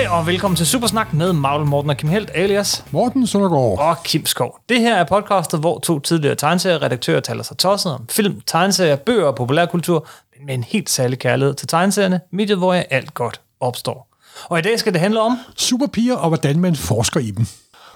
Hej og velkommen til Supersnak med Magle Morten og Kim Helt, alias Morten Søndergaard. og Kim Skov. Det her er podcastet, hvor to tidligere tegneserieredaktører taler sig tosset om film, tegneserier, bøger og populærkultur, men med en helt særlig kærlighed til tegneserierne, mediet, hvor jeg alt godt opstår. Og i dag skal det handle om, Superpiger og hvordan man forsker i dem.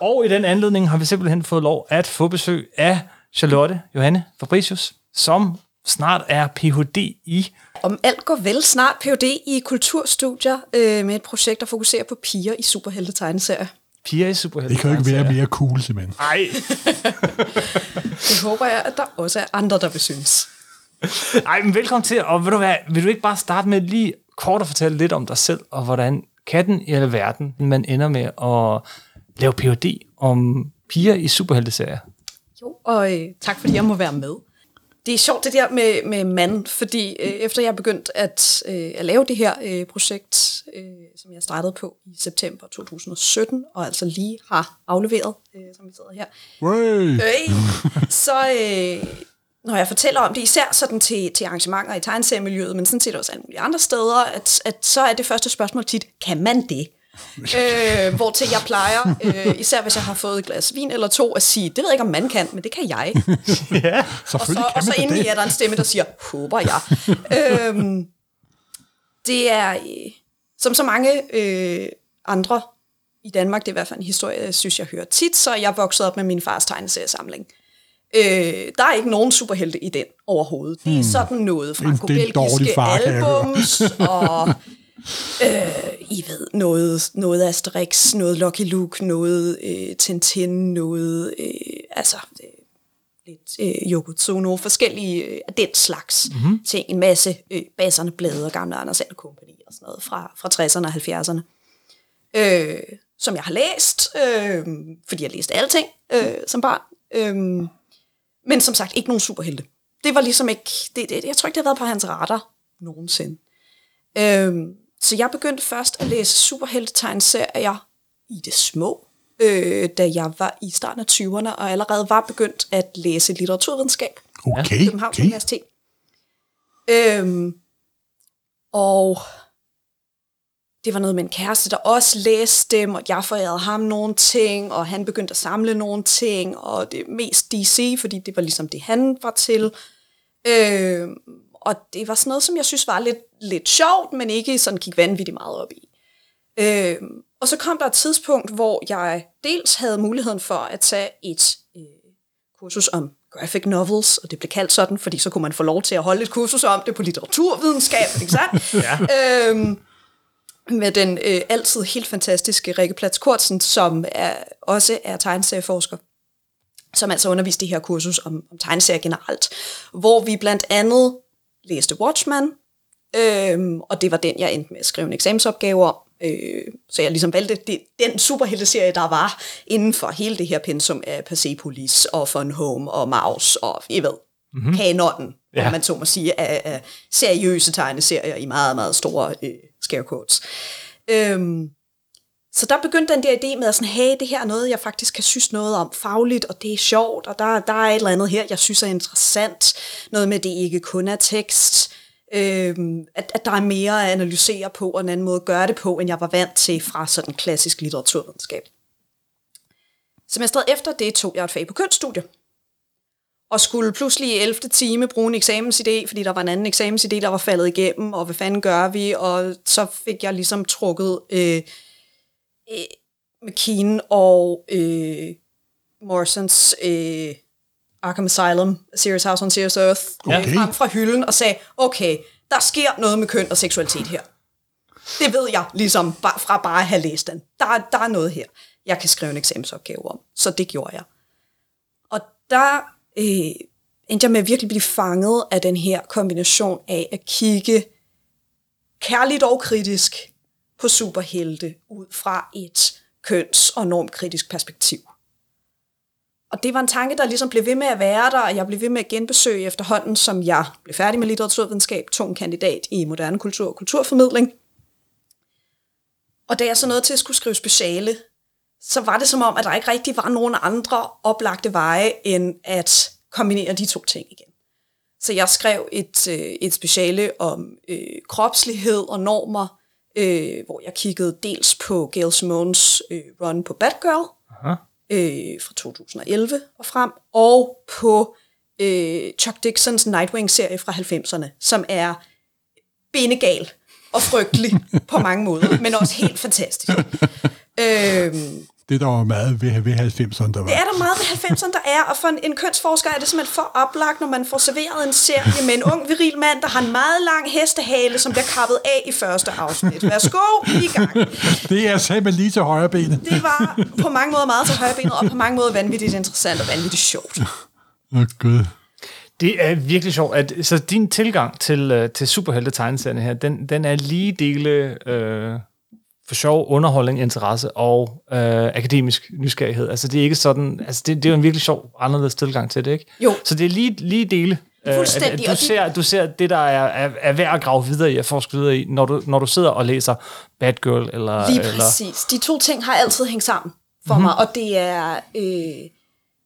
og i den anledning har vi simpelthen fået lov at få besøg af Charlotte Johanne Fabricius, som snart er Ph.D. i Om alt går vel, snart Ph.D. i kulturstudier øh, med et projekt, der fokuserer på piger i superhelte tegneserier. piger i superhelte. Det kan jo ikke være mere cool, simpelthen. Nej, Det håber jeg, at der også er andre, der vil synes. Ej, men velkommen til. Og vil du, hvad, vil du ikke bare starte med lige kort at fortælle lidt om dig selv, og hvordan katten i alverden, man ender med at lave Ph.D. om piger i superhelteserier? Jo, og øh, tak fordi jeg må være med. Det er sjovt det der med, med mand, fordi øh, efter jeg begyndte at, øh, at lave det her øh, projekt, øh, som jeg startede på i september 2017, og altså lige har afleveret, øh, som vi sidder her, Hey. øh, så øh, når jeg fortæller om det, især sådan til, til arrangementer i tegneseriemiljøet, men sådan set også alle mulige andre steder, at, at så er det første spørgsmål tit, kan man det? Øh, hvor til jeg plejer, øh, især hvis jeg har fået et glas vin eller to, at sige, det ved jeg ikke, om man kan, men det kan jeg. Ja. Og Selvfølgelig så, og kan så man da indeni det. er der en stemme, der siger, håber jeg. øhm, det er, øh, som så mange øh, andre i Danmark, det er i hvert fald en historie, jeg synes, jeg hører tit, så jeg vokset op med min fars tegneseriesamling. Øh, der er ikke nogen superhelte i den overhovedet. Det er sådan noget Hmm. Kan jeg høre. albums, og øh, I ved, noget, noget Asterix, noget Lucky Luke, noget øh, Tintin, noget, øh, altså, øh, lidt øh, Yoko Tsuno, forskellige øh, af den slags mm-hmm. ting. En masse øh, basserne, blade og gamle Anders And Company og sådan noget fra, fra 60'erne og 70'erne. Øh, som jeg har læst, øh, fordi jeg læste alting øh, som barn. Øh, men som sagt, ikke nogen superhelte. Det var ligesom ikke, det, det, jeg tror ikke, det har været på hans radar nogensinde. Øhm, så jeg begyndte først at læse superheltetegneserier i det små, øh, da jeg var i starten af 20'erne, og allerede var begyndt at læse litteraturvidenskab Okay, på Københavns okay. Universitet. Øhm, og det var noget med en kæreste, der også læste dem, og jeg forærede ham nogle ting, og han begyndte at samle nogle ting, og det mest DC, fordi det var ligesom det, han var til. Øhm, og det var sådan noget, som jeg synes var lidt, lidt sjovt, men ikke sådan gik vanvittigt meget op i. Øhm, og så kom der et tidspunkt, hvor jeg dels havde muligheden for at tage et øh, kursus om graphic novels, og det blev kaldt sådan, fordi så kunne man få lov til at holde et kursus om det på litteraturvidenskab, ikke sandt? Ja. øhm, med den øh, altid helt fantastiske Rikke Plats Kortsen, som er, også er tegneserieforsker, som altså underviste det her kursus om, om tegneserier generelt, hvor vi blandt andet læste Watchmen, øhm, og det var den, jeg endte med at skrive en eksamensopgave om, øh, så jeg ligesom valgte det, den superhelteserie, der var inden for hele det her pensum af Persepolis og Fun Home og Mouse og, I ved, mm-hmm. kanonen, ja. Ja. om man så må sige, af, af seriøse tegneserier i meget, meget store øh, scare quotes. Øhm, så der begyndte den der idé med at sådan, hey, det her er noget, jeg faktisk kan synes noget om fagligt, og det er sjovt, og der, der er et eller andet her, jeg synes er interessant. Noget med, at det ikke kun er tekst. Øhm, at, at der er mere at analysere på, og en anden måde at gøre det på, end jeg var vant til fra sådan klassisk litteraturvidenskab. Semesteret efter det tog jeg et fag på kønsstudie. Og skulle pludselig i 11. time bruge en eksamensidé, fordi der var en anden eksamensidé, der var faldet igennem, og hvad fanden gør vi? Og så fik jeg ligesom trukket øh, øh, McKean og øh, Morrisons øh, Arkham Asylum, Serious House on Serious Earth, okay. frem fra hylden og sagde, okay, der sker noget med køn og seksualitet her. Det ved jeg ligesom ba- fra bare at have læst den. Der, er- der er noget her, jeg kan skrive en eksamensopgave om. Så det gjorde jeg. Og der øh, endte jeg med at virkelig blive fanget af den her kombination af at kigge kærligt og kritisk på superhelte ud fra et køns- og normkritisk perspektiv. Og det var en tanke, der ligesom blev ved med at være der, og jeg blev ved med at genbesøge efterhånden, som jeg blev færdig med litteraturvidenskab, tog en kandidat i moderne kultur og kulturformidling. Og da jeg så nåede til at skulle skrive speciale, så var det som om, at der ikke rigtig var nogen andre oplagte veje, end at kombinere de to ting igen. Så jeg skrev et, øh, et speciale om øh, kropslighed og normer øh, hvor jeg kiggede dels på Gail Simones øh, run på Batgirl Aha øh, fra 2011 og frem, og på øh, Chuck Dixons Nightwing-serie fra 90'erne, som er benegal og frygtelig på mange måder, men også helt fantastisk. Øhm, Det der var meget ved, ved 90'erne, der var. det er der meget ved 90'erne, der er, og for en, en kønsforsker er det simpelthen for oplagt, når man får serveret en serie med en ung, viril mand, der har en meget lang hestehale, som bliver kappet af i første afsnit. Værsgo, i gang. Det er simpelthen lige til højre benet. Det var på mange måder meget til højrebenet, og på mange måder vanvittigt interessant og vanvittigt sjovt. Åh, oh, gud. Det er virkelig sjovt. At, så din tilgang til, øh, til superhelte-tegneserierne her, den, den er lige dele øh, for sjov underholdning, interesse og øh, akademisk nysgerrighed. Altså det er ikke sådan, altså det, det er jo en virkelig sjov, anderledes tilgang til det, ikke? Jo. Så det er lige, lige dele. øh, at- Fuldstændig, At, du, ser, du ser det, der er, er, er værd at grave videre i, og forske videre i, når du, når du sidder og læser Batgirl eller... Lige eller, præcis. De to ting har altid hængt sammen for mm-hmm. mig, og det er, øh,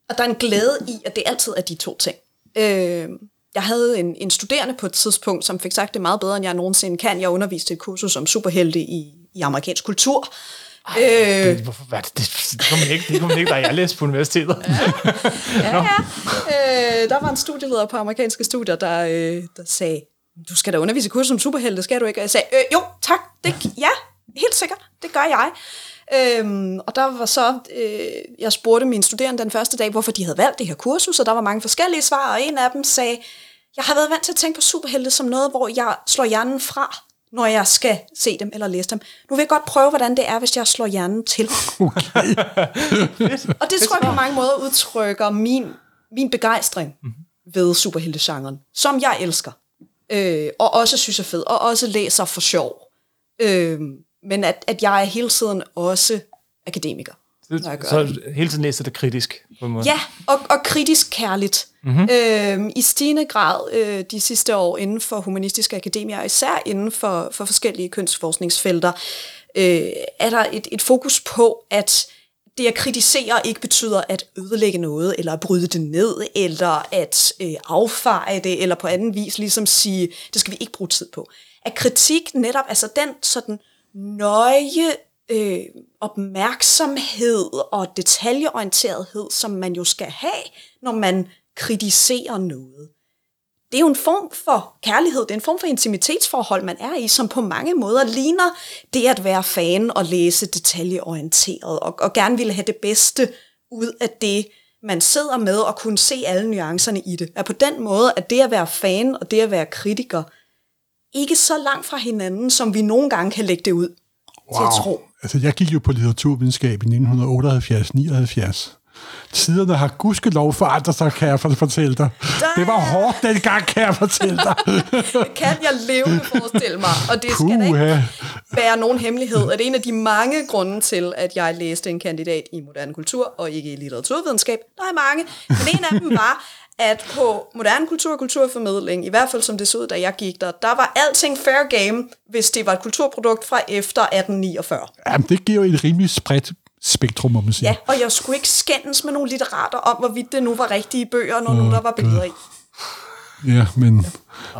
og der er en glæde i, at det altid er de to ting. Øh, jeg havde en, en studerende på et tidspunkt, som fik sagt det meget bedre, end jeg nogensinde kan. Jeg underviste et kursus om superhelte i, i amerikansk kultur. øh, det, hvorfor, hvad, det, det, det, man ikke, det kunne man ikke, da jeg læste på universitetet. ja, ja. Øh, der var en studieleder på amerikanske studier, der, øh, der sagde, du skal da undervise i kursus om superhelte, skal du ikke? Og jeg sagde, øh, jo, tak, det, ja, helt sikkert, det gør jeg. Øhm, og der var så, øh, jeg spurgte mine studerende den første dag, hvorfor de havde valgt det her kursus, og der var mange forskellige svar, og en af dem sagde, jeg har været vant til at tænke på superhelte som noget, hvor jeg slår hjernen fra, når jeg skal se dem eller læse dem. Nu vil jeg godt prøve, hvordan det er, hvis jeg slår hjernen til. Og det tror jeg på mange måder udtrykker min, min begejstring ved superheltegenren, som jeg elsker. Øh, og også synes er fed, og også læser for sjov. Øh, men at, at jeg er hele tiden også akademiker, når jeg gør så det. hele tiden læser det kritisk, på en måde. Ja, og, og kritisk kærligt. Mm-hmm. Øh, I stigende grad øh, de sidste år inden for humanistiske akademier, og især inden for, for forskellige kønsforskningsfelter, øh, er der et, et fokus på, at det at kritisere ikke betyder at ødelægge noget, eller at bryde det ned, eller at øh, affeje det, eller på anden vis ligesom sige, det skal vi ikke bruge tid på. At kritik netop, altså den sådan nøje øh, opmærksomhed og detaljeorienterethed, som man jo skal have, når man kritiserer noget. Det er jo en form for kærlighed, det er en form for intimitetsforhold, man er i, som på mange måder ligner det at være fan og læse detaljeorienteret, og, og gerne ville have det bedste ud af det, man sidder med, og kunne se alle nuancerne i det. Er på den måde, at det at være fan og det at være kritiker, ikke så langt fra hinanden, som vi nogle gange kan lægge det ud til at tro. Altså, jeg gik jo på litteraturvidenskab i 1978-79. Tiderne har gudskelov forandret sig, kan jeg for- fortælle dig. Det var hårdt dengang, kan jeg fortælle dig. Det kan jeg levende forestille mig, og det skal da ikke være nogen hemmelighed, at en af de mange grunde til, at jeg læste en kandidat i moderne kultur, og ikke i litteraturvidenskab, der er mange, men en af dem var, at på moderne kultur og kulturformidling, i hvert fald som det så ud, da jeg gik der, der var alting fair game, hvis det var et kulturprodukt fra efter 1849. Jamen, det giver jo et rimelig spredt spektrum, må man sige. Ja, og jeg skulle ikke skændes med nogle litterater om, hvorvidt det nu var rigtige bøger, når nu der var billeder i. Ja, men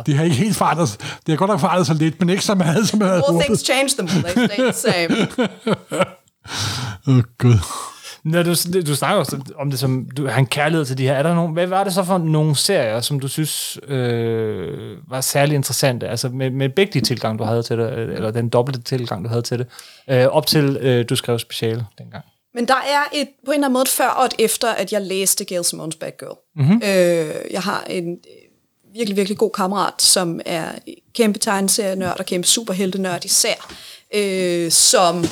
det har ikke helt forandret. Det har godt nok forandret sig lidt, men ikke så meget, som jeg havde All håbet. things change them, they stay the same. Åh, oh, Gud. Når du, du snakker også om det som, du har en kærlighed til de her. Er der nogen, hvad var det så for nogle serier, som du synes øh, var særlig interessante? Altså med, med begge de tilgang, du havde til det, øh, eller den dobbelte tilgang, du havde til det, øh, op til øh, du skrev speciale dengang. Men der er et, på en eller anden måde et før og et efter, at jeg læste Gail Simone's Batgirl. Mm-hmm. Øh, jeg har en øh, virkelig, virkelig god kammerat, som er kæmpe tegneserienørd og kæmpe superheltenørd især, øh, som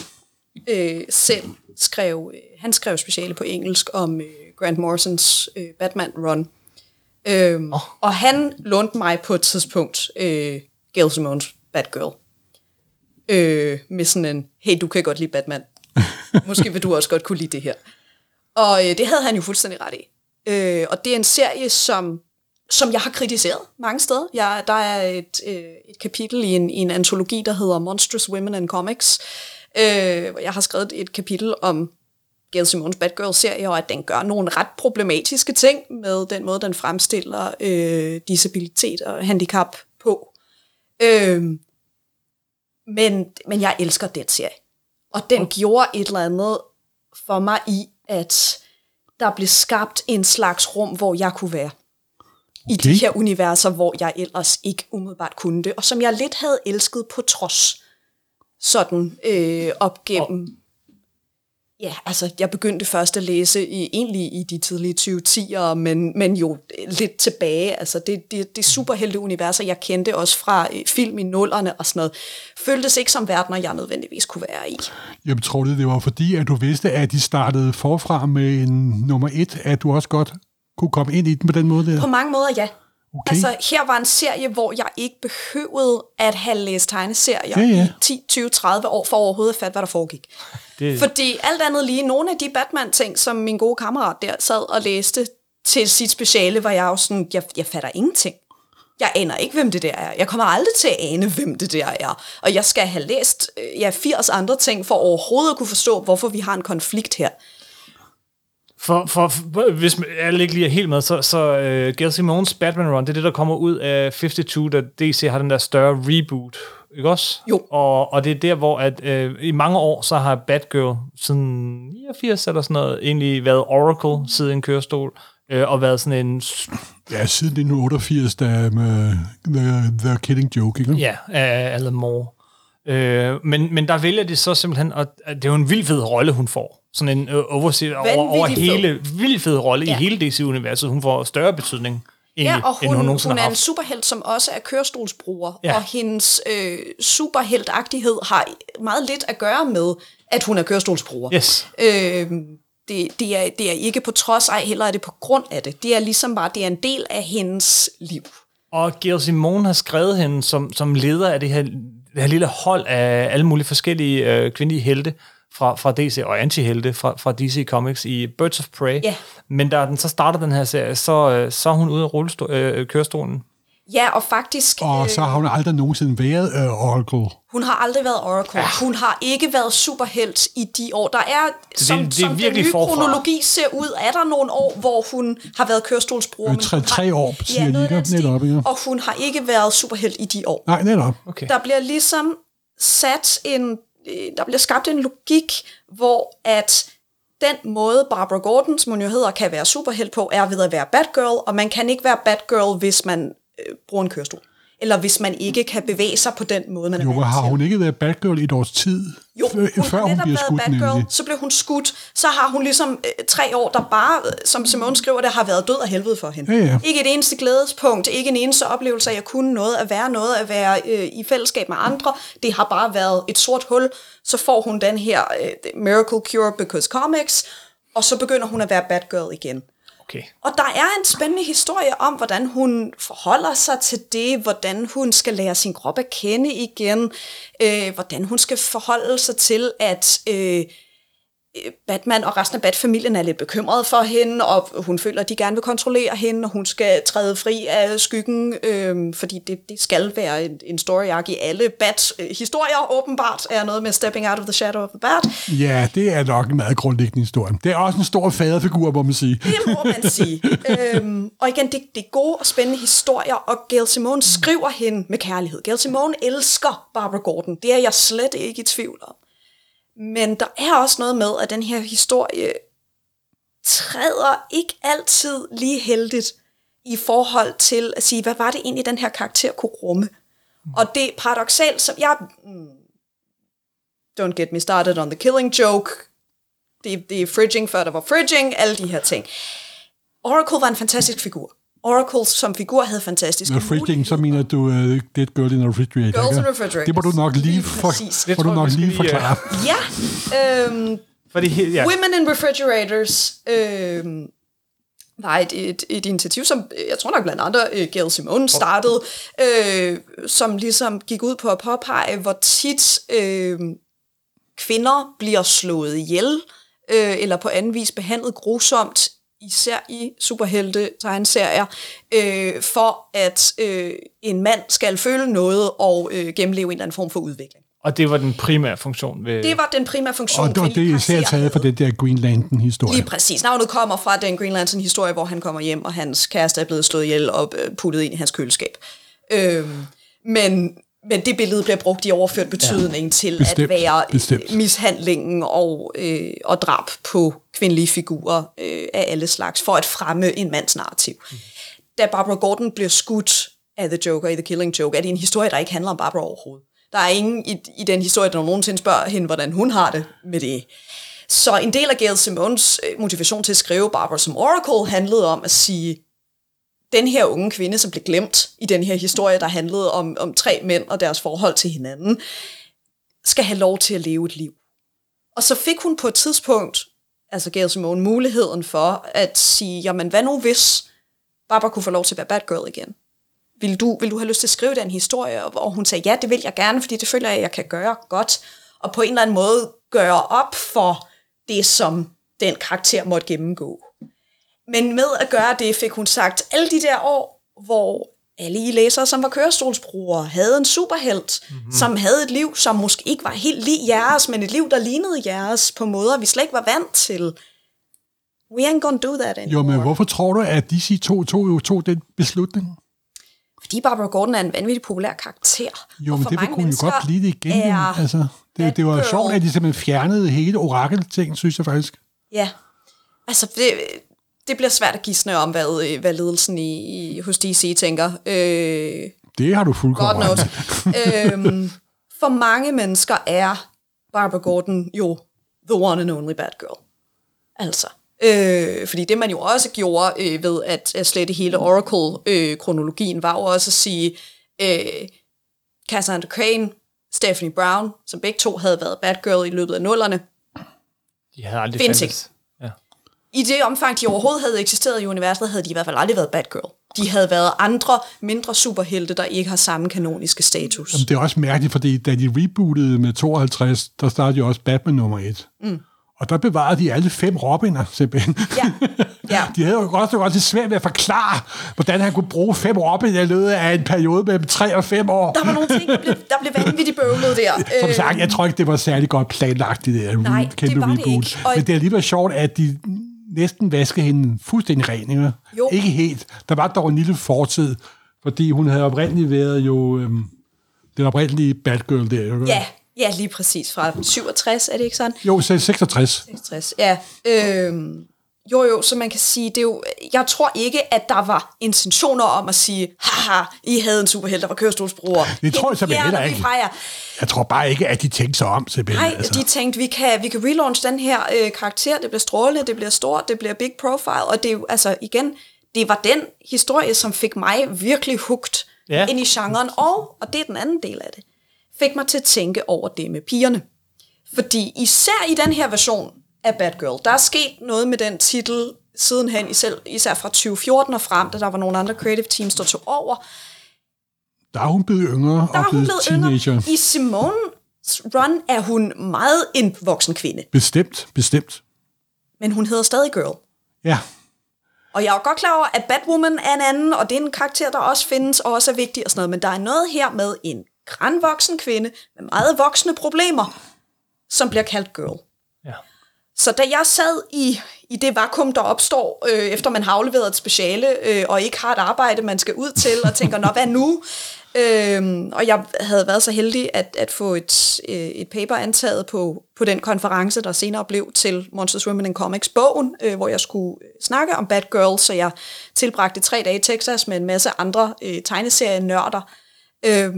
øh, selv skrev, øh, han skrev speciale på engelsk om øh, Grant Morrisons øh, Batman-run. Øhm, oh. Og han lånte mig på et tidspunkt øh, Gail Simone's Batgirl. Øh, med sådan en, hey, du kan godt lide Batman. Måske vil du også godt kunne lide det her. Og øh, det havde han jo fuldstændig ret i. Øh, og det er en serie, som, som jeg har kritiseret mange steder. Jeg, der er et, øh, et kapitel i en, i en antologi, der hedder Monstrous Women in Comics, øh, hvor jeg har skrevet et kapitel om Gail Simons Batgirl-serie, og at den gør nogle ret problematiske ting med den måde, den fremstiller øh, disabilitet og handicap på. Øh, Men, men jeg elsker den serie. Og den okay. gjorde et eller andet for mig i, at der blev skabt en slags rum, hvor jeg kunne være. I Okay. de her universer, hvor jeg ellers ikke umiddelbart kunne det. Og som jeg lidt havde elsket på trods. Sådan øh, op gennem... Ja, altså, jeg begyndte først at læse i, egentlig i de tidlige 2010'ere, men, men jo lidt tilbage. Altså, det, det, det superhelte universer, jeg kendte også fra øh, film i nullerne og sådan noget, føltes ikke som verdener, jeg nødvendigvis kunne være i. Jeg tror det, det var fordi, at du vidste, at de startede forfra med en nummer et, at du også godt kunne komme ind i den på den måde der. På mange måder, ja. Okay. Altså, her var en serie, hvor jeg ikke behøvede at have læst tegneserier Ja, ja. i 10, 20, 30 år, for overhovedet at fatte, hvad der foregik. Det, Fordi alt andet lige, nogle af de Batman-ting, som min gode kammerat der sad og læste til sit speciale, var jeg jo sådan, jeg, jeg fatter ingenting. Jeg aner ikke, hvem det der er. Jeg kommer aldrig til at ane, hvem det der er. Og jeg skal have læst øh, ja, 80 andre ting, for overhovedet at kunne forstå, hvorfor vi har en konflikt her. For, for, for hvis alle ikke lige er helt med, så, så uh, Gail Simone's Batman Run, det er det, der kommer ud af 52, da DC har den der større reboot, ikke også? Jo. Og, og det er der, hvor at, uh, i mange år, så har Batgirl siden 89 eller sådan noget, egentlig været Oracle, siddet i en kørestol, uh, og været sådan en, Ja, siden 1988, der med The, the Killing Joke, ikke? ja, af Alan Moore. Uh, men, men der vælger de så simpelthen, og at det er jo en vild fed rolle, hun får. Sådan en uh, overset over, over hele, vild fed rolle. Ja. i hele DC-universet. Hun får større betydning, egentlig, Ja, og hun, hun hun, nogensinde hun har er en haft. superhelt, som også er kørestolsbruger, Ja. og hendes øh, superheltagtighed har meget lidt at gøre med, at hun er kørestolsbruger. Yes. Øh, det, det, er, det er ikke på trods af, heller er det på grund af det. Det er ligesom bare, det er en del af hendes liv. Og Gail Simone har skrevet hende som, som leder af det her, det her lille hold af alle mulige forskellige øh, kvindelige helte fra, fra DC, og antihelte fra, fra DC Comics i Birds of Prey. Ja. Men da den så starter den her serie, så, øh, så er hun ude af rullestol, øh, kørestolen. Ja, og faktisk, Og så har hun aldrig nogensinde været uh, Oracle. hun har aldrig været Oracle. Ja. Hun har ikke været superhelt i de år. Der er, som, det er som den virkelig nye forfra. kronologi ser ud, er der nogle år, hvor hun har været kørestolsbruger. Øh, men tre- tre år, siger ja, noget af Liga, den stil. netop, ja. Og hun har ikke været superhelt i de år. Nej, netop. Okay. Der bliver ligesom sat en, øh, Øh, der bliver skabt en logik, hvor at den måde Barbara Gordon, som hun jo hedder, kan være superhelt på, er ved at være Batgirl, og man kan ikke være Batgirl, hvis man øh, bruger en kørestol. Eller hvis man ikke kan bevæge sig på den måde, man er Jo, har hun ikke været Batgirl i et års tid? Jo, F- hun før hun bliver skudt, Batgirl, nemlig. så blev hun skudt, så har hun ligesom øh, tre år, der bare, øh, som Simone skriver, det har været død af helvede for hende. Ja, ja. Ikke et eneste glædespunkt, ikke en eneste oplevelse af, at kunne noget, at være noget, at være øh, i fællesskab med andre. Det har bare været et sort hul. Så får hun den her øh, Miracle Cure Because Comics, og så begynder hun at være Batgirl igen. Okay. Og der er en spændende historie om, hvordan hun forholder sig til det, hvordan hun skal lære sin krop at kende igen, øh, hvordan hun skal forholde sig til, at øh, Batman og resten af Bat-familien er lidt bekymrede for hende, og hun føler, at de gerne vil kontrollere hende, og hun skal træde fri af skyggen, øh, fordi det, det skal være en, en story arc i alle Bat-historier, åbenbart er noget med stepping out of the shadow of the Bat. Ja, det er nok en meget grundlæggende historie. Det er også en stor faderfigur, må man sige. Det må man sige. øhm, og igen, det, det er gode og spændende historier, og Gail Simone skriver hende med kærlighed. Gail Simone elsker Barbara Gordon. Det er jeg slet ikke i tvivl om. Men der er også noget med, at den her historie træder ikke altid lige heldigt i forhold til at sige, hvad var det egentlig, den her karakter kunne rumme. Og det er paradoxalt, som jeg... mm, Don't get me started on the killing joke. Det, det er fridging, før der var fridging, alle de her ting. Oracle var en fantastisk figur. Oracle som figur havde fantastiske Når fridging, så mener du uh, Dead Girl in a Refrigerator, Girls in ikke? Refrigerators. Det må du nok lige, Lige for. Det må du nok lige lige, øh, forklare. Ja, øhm, Fordi, ja. Women in Refrigerators øhm, var et, et, et initiativ, som øh, jeg tror nok blandt andre øh, Gail Simone startede, øh, som ligesom gik ud på at påpege, hvor tit øh, kvinder bliver slået ihjel, øh, eller på anden vis behandlet grusomt, især i superhelte tegneserier, øh, for at øh, en mand skal føle noget og øh, gennemleve en eller anden form for udvikling. Og det var den primære funktion ved... Det var den primære funktion. Og det var det især taget fra den der Green Lantern-historie. Lige præcis. Navnet kommer fra den Green Lantern-historie, hvor han kommer hjem, og hans kæreste er blevet slået ihjel og øh, puttet ind i hans køleskab. Øhm, men men det billede bliver brugt i overført betydning ja, til bestemt, at være bestemt. mishandlingen og, øh, og drab på kvindelige figurer øh, af alle slags, for at fremme en mands narrativ. Mm. Da Barbara Gordon bliver skudt af The Joker i The Killing Joke, er det en historie, der ikke handler om Barbara overhovedet. Der er ingen i, i den historie, der nogensinde spørger hende, hvordan hun har det med det. Så en del af Gail Simons øh, motivation til at skrive Barbara som Oracle handlede om at sige, den her unge kvinde, som blev glemt i den her historie, der handlede om, om tre mænd og deres forhold til hinanden, skal have lov til at leve et liv. Og så fik hun på et tidspunkt, altså gav Simone, muligheden for at sige, jamen hvad nu hvis Barbara kunne få lov til at være bad girl igen? Vil du, vil du have lyst til at skrive den historie? Og hun sagde, ja, det vil jeg gerne, fordi det føler jeg, jeg kan gøre godt. Og på en eller anden måde gøre op for det, som den karakter måtte gennemgå. Men med at gøre det, fik hun sagt, alle de der år, hvor alle I læsere, som var kørestolsbrugere, havde en superhelt, mm-hmm. som havde et liv, som måske ikke var helt lige jeres, men et liv, der lignede jeres på måder, vi slet ikke var vant til. We ain't gonna do that anymore. Jo, men hvorfor tror du, at DC tog, tog, tog den beslutning? Fordi Barbara Gordon er en vanvittig populær karakter. Jo, men det kunne jo godt lide det igen. jo. er Altså, det, det var Batgirl- sjovt, at de simpelthen fjernede hele orakel-ting, synes jeg faktisk. Ja, altså det, det bliver svært at gisne om, hvad, øh, hvad ledelsen i, i, hos DC tænker. Øh, Det har du fuldkommen God øhm, for mange mennesker er Barbara Gordon jo the one and only bad girl. Altså. Øh, fordi det man jo også gjorde øh, ved at, at slette hele Oracle-kronologien, var jo også at sige, øh, Cassandra Crane, Stephanie Brown, som begge to havde været bad girl i løbet af nullerne, De havde aldrig Findes fandtes. I det omfang, de overhovedet havde eksisteret i universet, havde de i hvert fald aldrig været bad girl. De havde været andre, mindre superhelte, der ikke har samme kanoniske status. Jamen, det er også mærkeligt, fordi da de rebootede med 52, der startede jo også Batman nummer 1. Mm. Og der bevarede de alle fem Robiner, simpelthen. Ja, ja. De havde jo også, også svært ved at forklare, hvordan han kunne bruge fem Robin i løbet af en periode mellem 3 og 5 år. Der var nogle ting, der blev, der blev vanvittigt bøvlet der. Som Øh, sagt, jeg tror ikke, det var særlig godt planlagt, det der Nej, kæmpe det var det reboot. ikke. Og- Men det er alligevel sjovt, at de næsten vaskede hende fuldstændig ren, ikke? Jo. Ikke helt. Der var dog en lille fortid, fordi hun havde oprindeligt været jo øhm, den oprindelige Batgirl der. Ikke? Ja, ja, lige præcis. Fra 67, er det ikke sådan? Jo, så 66. 66, ja. Øhm, jo, jo, så man kan sige, det er jo, jeg tror ikke, at der var intentioner om at sige, haha, I havde en superhelt, der var kørestolsbruger. Det tror jeg simpelthen heller ikke. Jeg tror bare ikke, at de tænkte sig om, simpelthen. Nej, de tænkte, vi kan, vi kan relaunch den her øh, karakter, det bliver strålende, det bliver stort, det bliver big profile, og det er jo, altså igen, det var den historie, som fik mig virkelig hugt ja. ind i genren, og, og det er den anden del af det, fik mig til at tænke over det med pigerne. Fordi især i den her version af Batgirl, der er sket noget med den titel sidenhen, især, især fra 2014 og frem, da der var nogle andre creative teams, der tog over. Der er hun blevet yngre Der og hun blevet blevet teenager. yngre. I Simone's run er hun meget en voksen kvinde, Bestemt, bestemt. men hun hedder stadig Girl. Ja, Og jeg er godt klar over, at Batwoman er en anden, og det er en karakter, der også findes, og også er vigtig og sådan noget. Men der er noget her med en grandvoksen kvinde med meget voksne problemer, som bliver kaldt girl. Ja. Så da jeg sad i, i det vakuum, der opstår, øh, efter man har afleveret et speciale, øh, og ikke har et arbejde, man skal ud til, og tænker, nå, hvad nu? Øh, og jeg havde været så heldig at, at få et, øh, et paper antaget på, på den konference, der senere blev til Monsters Women in Comics-bogen, øh, hvor jeg skulle øh, snakke om Batgirl, så jeg tilbragte tre dage i Texas med en masse andre øh, tegneserienørder, øh,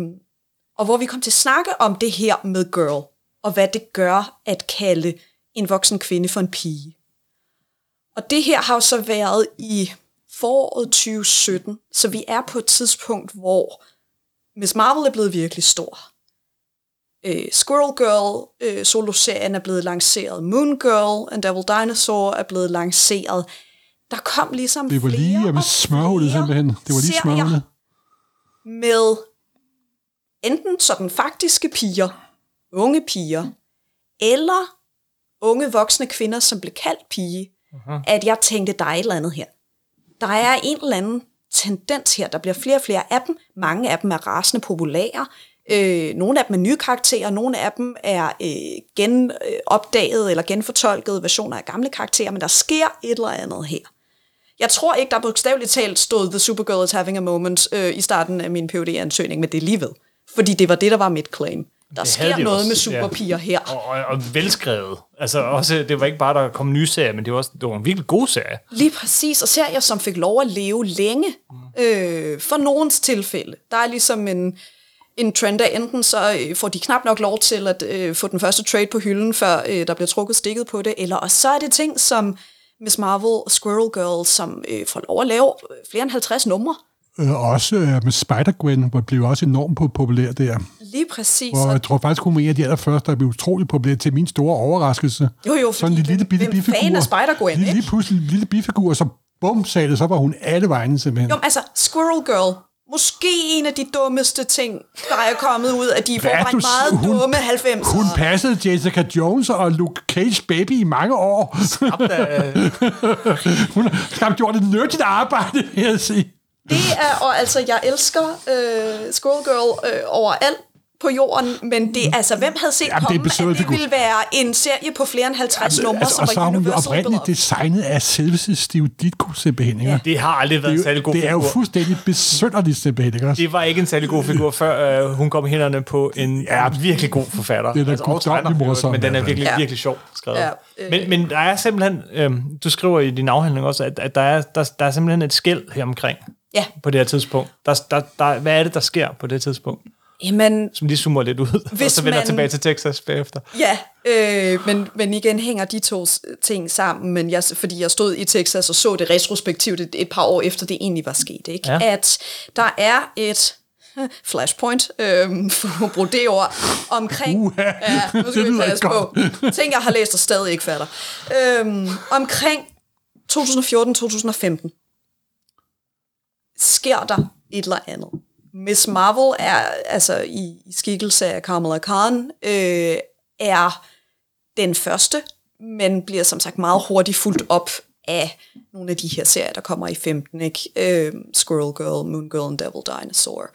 og hvor vi kom til at snakke om det her med girl, og hvad det gør at kalde en voksen kvinde for en pige. Og det her har jo så været i foråret 2017, så vi er på et tidspunkt, hvor Miss Marvel er blevet virkelig stor. Øh, Squirrel Girl, øh, soloserien er blevet lanceret. Moon Girl and Devil Dinosaur er blevet lanceret. Der kom ligesom det var lige flere smørhullet flere simpelthen. Det var lige smørhullet. med enten sådan faktiske piger, unge piger, eller unge voksne kvinder, som blev kaldt pige, uh-huh. at jeg tænkte, der er et eller andet her. Der er en eller anden tendens her. Der bliver flere og flere af dem. Mange af dem er rasende populære. Øh, nogle af dem er nye karakterer, nogle af dem er øh, genopdaget eller genfortolkede versioner af gamle karakterer, men der sker et eller andet her. Jeg tror ikke, der bogstaveligt talt stod The Supergirl is having a moment øh, i starten af min phd ansøgning men det lige ved. Fordi det var det, der var mit claim. Der Det sker de noget også, med ja. superpiger her. Og, og, og velskrevet. Altså også, det var ikke bare, der kom nye serier, men det var også det var en virkelig god serie. Lige præcis, og serier, som fik lov at leve længe, øh, for nogens tilfælde. Der er ligesom en, en trend af, enten så øh, får de knap nok lov til at øh, få den første trade på hylden, før øh, der bliver trukket stikket på det, eller og så er det ting som Miss Marvel og Squirrel Girl, som øh, får lov at lave øh, flere end 50 numre. Øh, også øh, med Spider-Gwen, hvor blev også enormt po- populær der. Lige præcis. Og jeg tror faktisk, hun var en af de allerførste, der blev utrolig populær til min store overraskelse. jo jo, Sådan en lille bitte hvem bifigur. fan af Spider-Gwen, Lige, lige pludselig en lille bifigur, så bum, sagde det, så var hun alle vegne simpelthen. Jo, altså, Squirrel Girl, måske en af de dummeste ting, der er kommet ud af de er forvejen meget hun- dumme 90'ere. Hun passede Jessica Jones og Luke Cage baby i mange år. hun har skabt gjort et nyttigt arbejde, vil jeg sige. Det er, og altså, jeg elsker øh, Squirrel Girl øh, overalt på jorden, men det, altså, hvem havde set Jamen, det komme, besøget, at det det ville være en serie på flere end 50 numre, altså, som og så var har hun jo Universal oprindeligt Beloved. designet af selveste Steve Ditko simpelthen. Ikke? Det har aldrig været en særlig god det er jo figur. fuldstændig besønderligt simpelthen. Ikke? også? Det var ikke en særlig god figur, før øh, hun kom i hænderne på en ja, virkelig god forfatter. Det er da og guddommelig tegner, morsom, Men den er altså. virkelig, Ja. virkelig sjov skrevet. Ja, Ja, øh. men, men der er simpelthen, øh, du skriver i din afhandling også, at, at der, er, der, der er simpelthen et skæld her omkring Ja, på det her tidspunkt. Der, der, der, hvad er det, der sker på det tidspunkt? Jamen, Som lige zoomer lidt ud, og Hvis så vender man- tilbage til Texas bagefter. ja, øh, men, men igen hænger de to ting sammen, men jeg, fordi jeg stod i Texas og så det retrospektivt et, et par år efter det egentlig var sket, ikke? Ja. at der er et flashpoint, øh, for at bruge det ord, omkring... Uha, ja, nu det skal vi passe på. Ting, jeg har læst og stadig ikke fatter. Øhm, omkring 2014-2015 sker der et eller andet. Miss Marvel er, altså i, i skikkelse af Kamala Khan, øh, er den første, men bliver som sagt meget hurtigt fuldt op af nogle af de her serier, der kommer i 15, ikke? Øh, Squirrel Girl, Moon Girl and Devil Dinosaur.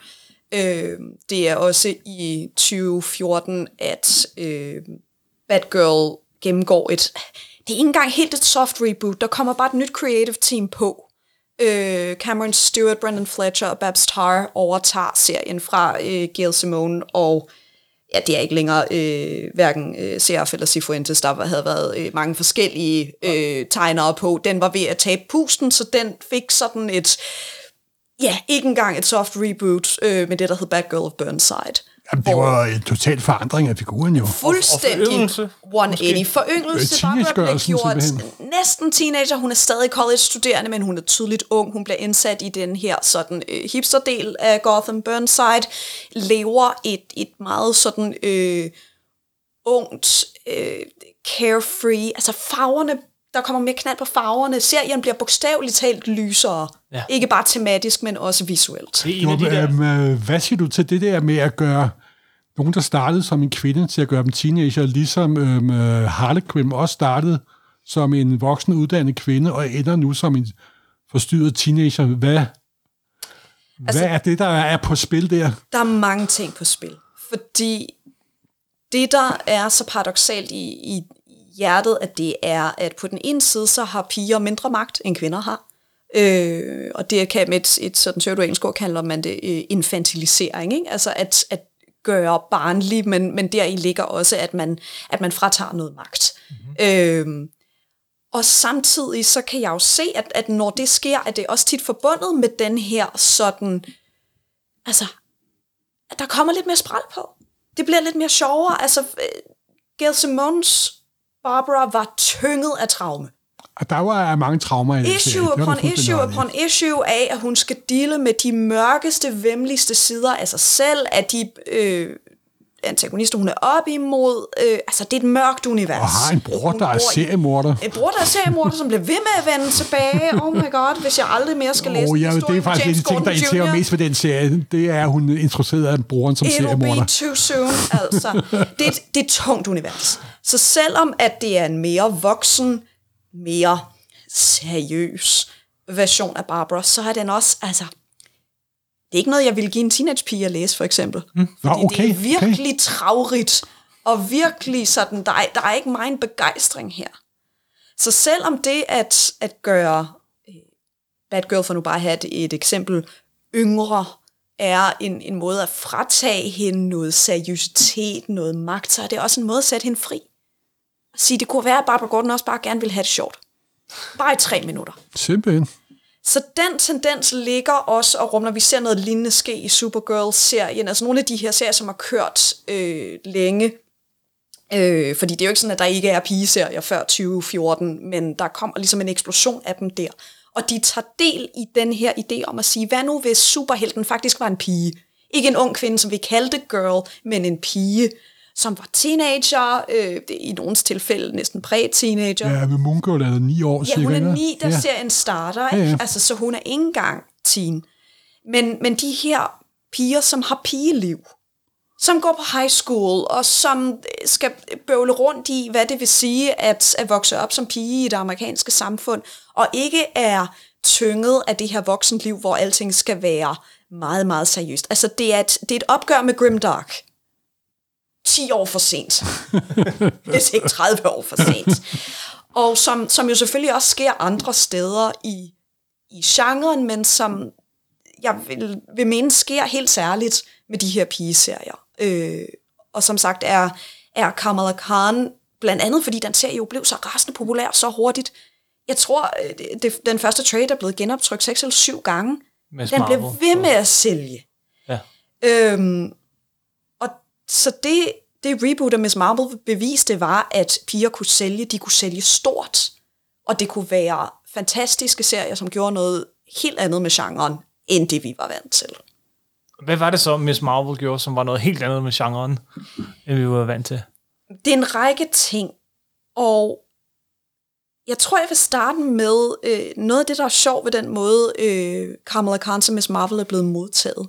Øh, det er også i 2014, at øh, Batgirl gennemgår et... Det er ikke engang helt et soft reboot. Der kommer bare et nyt creative team på. Øh, Cameron Stewart, Brendan Fletcher og Babs Tarr overtager serien fra øh, Gail Simone og ja, det er ikke længere øh, hverken øh, CRF eller Sifuentes, der havde været øh, mange forskellige øh, tegnere på. Den var ved at tabe pusten, så den fik sådan et, ja, ikke engang et soft reboot øh, med det, der hed Bad Girl of Burnside. Jamen, det var en total forandring af figuren jo. Fuldstændig foryngelse, 180. Foryngelse, Barbara bliver gjort næsten teenager. Hun er stadig college-studerende, men hun er tydeligt ung. Hun bliver indsat i den her sådan øh, hipster-del af Gotham Burnside. Lever et, et meget sådan øh, ungt, øh, carefree. Altså farverne, der kommer mere knald på farverne. Serien bliver bogstaveligt talt lysere. Ja. Ikke bare tematisk, men også visuelt. Det er en Jo, af de der... øhm, øh, hvad siger du til det der med at gøre nogen, der startede som en kvinde, til at gøre dem teenager, ligesom øhm, øh, Harlequin også startede som en voksen uddannet kvinde, og ender nu som en forstyrret teenager. Hvad, altså, hvad er det, der er på spil der? Der er mange ting på spil. Fordi det, der er så paradoxalt i, i hjertet, at det er, at på den ene side, så har piger mindre magt, end kvinder har. Øh, og det kan med et, et sådan pseudo-engelsk ord kalder man det øh, infantilisering, ikke? altså at, at gøre barnlig, men, men deri ligger også, at man, at man fratager noget magt. Mm-hmm. Øh, og samtidig så kan jeg jo se, at, at når det sker, at det er også tit forbundet med den her sådan, altså, at der kommer lidt mere spræl på. Det bliver lidt mere sjovere. Altså, øh, Gail Simons Barbara var tynget af traume. Og der var mange traumer i. Issue Det du upon issue upon issue af, at hun skal dele med de mørkeste, vemmeligste sider af sig selv, af de øh, antagonister, hun er op imod. Øh, altså, det er et mørkt univers. Og har en bror, der er seriemorder. En bror, der er seriemorder, som bliver ved med at vende tilbage. Oh my god, hvis jeg aldrig mere skal læse Oh, ja, det er faktisk en af de ting, der irriterer mest ved den serie. Det er, at hun er introduceret af broren som It'll seriemorder. be too soon, altså. Det, er et- det er et tungt univers. Så selvom at det er en mere voksen, mere seriøs version af Barbara, så er den også, altså, det er ikke noget, jeg ville give en teenagepige at læse, for eksempel. Mm. Nå, okay, det er virkelig okay. travrigt, og virkelig sådan, der er, der er ikke meget begejstring her. Så selvom det at, at gøre øh, Batgirl, for nu bare at have et, et eksempel, yngre, er en, en måde at fratage hende noget seriøsitet, noget magt, så er det også en måde at sætte hende fri. At sige, det kunne være, at Barbara Gordon også bare gerne vil have det sjovt. Bare i tre minutter. Simpelthen. Så den tendens ligger også og rummer, vi ser noget lignende ske i Supergirl-serien, altså nogle af de her serier, som har kørt øh, længe, øh, fordi det er jo ikke sådan, at der ikke er pigeserier før 2014, men der kommer ligesom en eksplosion af dem der. Og de tager del i den her idé om at sige, hvad nu hvis superhelten faktisk var en pige? Ikke en ung kvinde, som vi kaldte girl, men en pige, som var teenager, øh, i nogens tilfælde næsten præ-teenager. Ja, med Moon Girl er der ni år Ja, cirka. hun er ni, da ja. ja. serien starter, Ja, ikke? ja. Altså, så hun er ikke engang teen. Men, men de her piger, som har pigeliv, som går på high school, og som øh, skal bøvle rundt i, hvad det vil sige at, at vokse op som pige i det amerikanske samfund, og ikke er tynget af det her voksenliv, hvor alting skal være meget, meget seriøst. Altså, det er et, det er et opgør med Grimdark. 10 år for sent. Hvis ikke 30 år for sent. Og som, som jo selvfølgelig også sker andre steder i, i genren, men som jeg vil, vil mene sker helt særligt med de her pigeserier. Øh, og som sagt er, er Kamala Khan, blandt andet fordi den serie jo blev så rasende populær så hurtigt. Jeg tror, øh, det, det, den første trade er blevet genoptrykt 6 eller 7 gange. Miss Den blev ved med at sælge. Ja. Øhm, så det, det reboot af Miss Marvel beviste var, at piger kunne sælge, de kunne sælge stort. Og det kunne være fantastiske serier, som gjorde noget helt andet med genren, end det vi var vant til. Hvad var det så, Miss Marvel gjorde, som var noget helt andet med genren, end vi var vant til? Det er en række ting, og jeg tror, jeg vil starte med øh, noget af det, der er sjovt ved den måde, øh, Kamala Khan som Miss Marvel er blevet modtaget.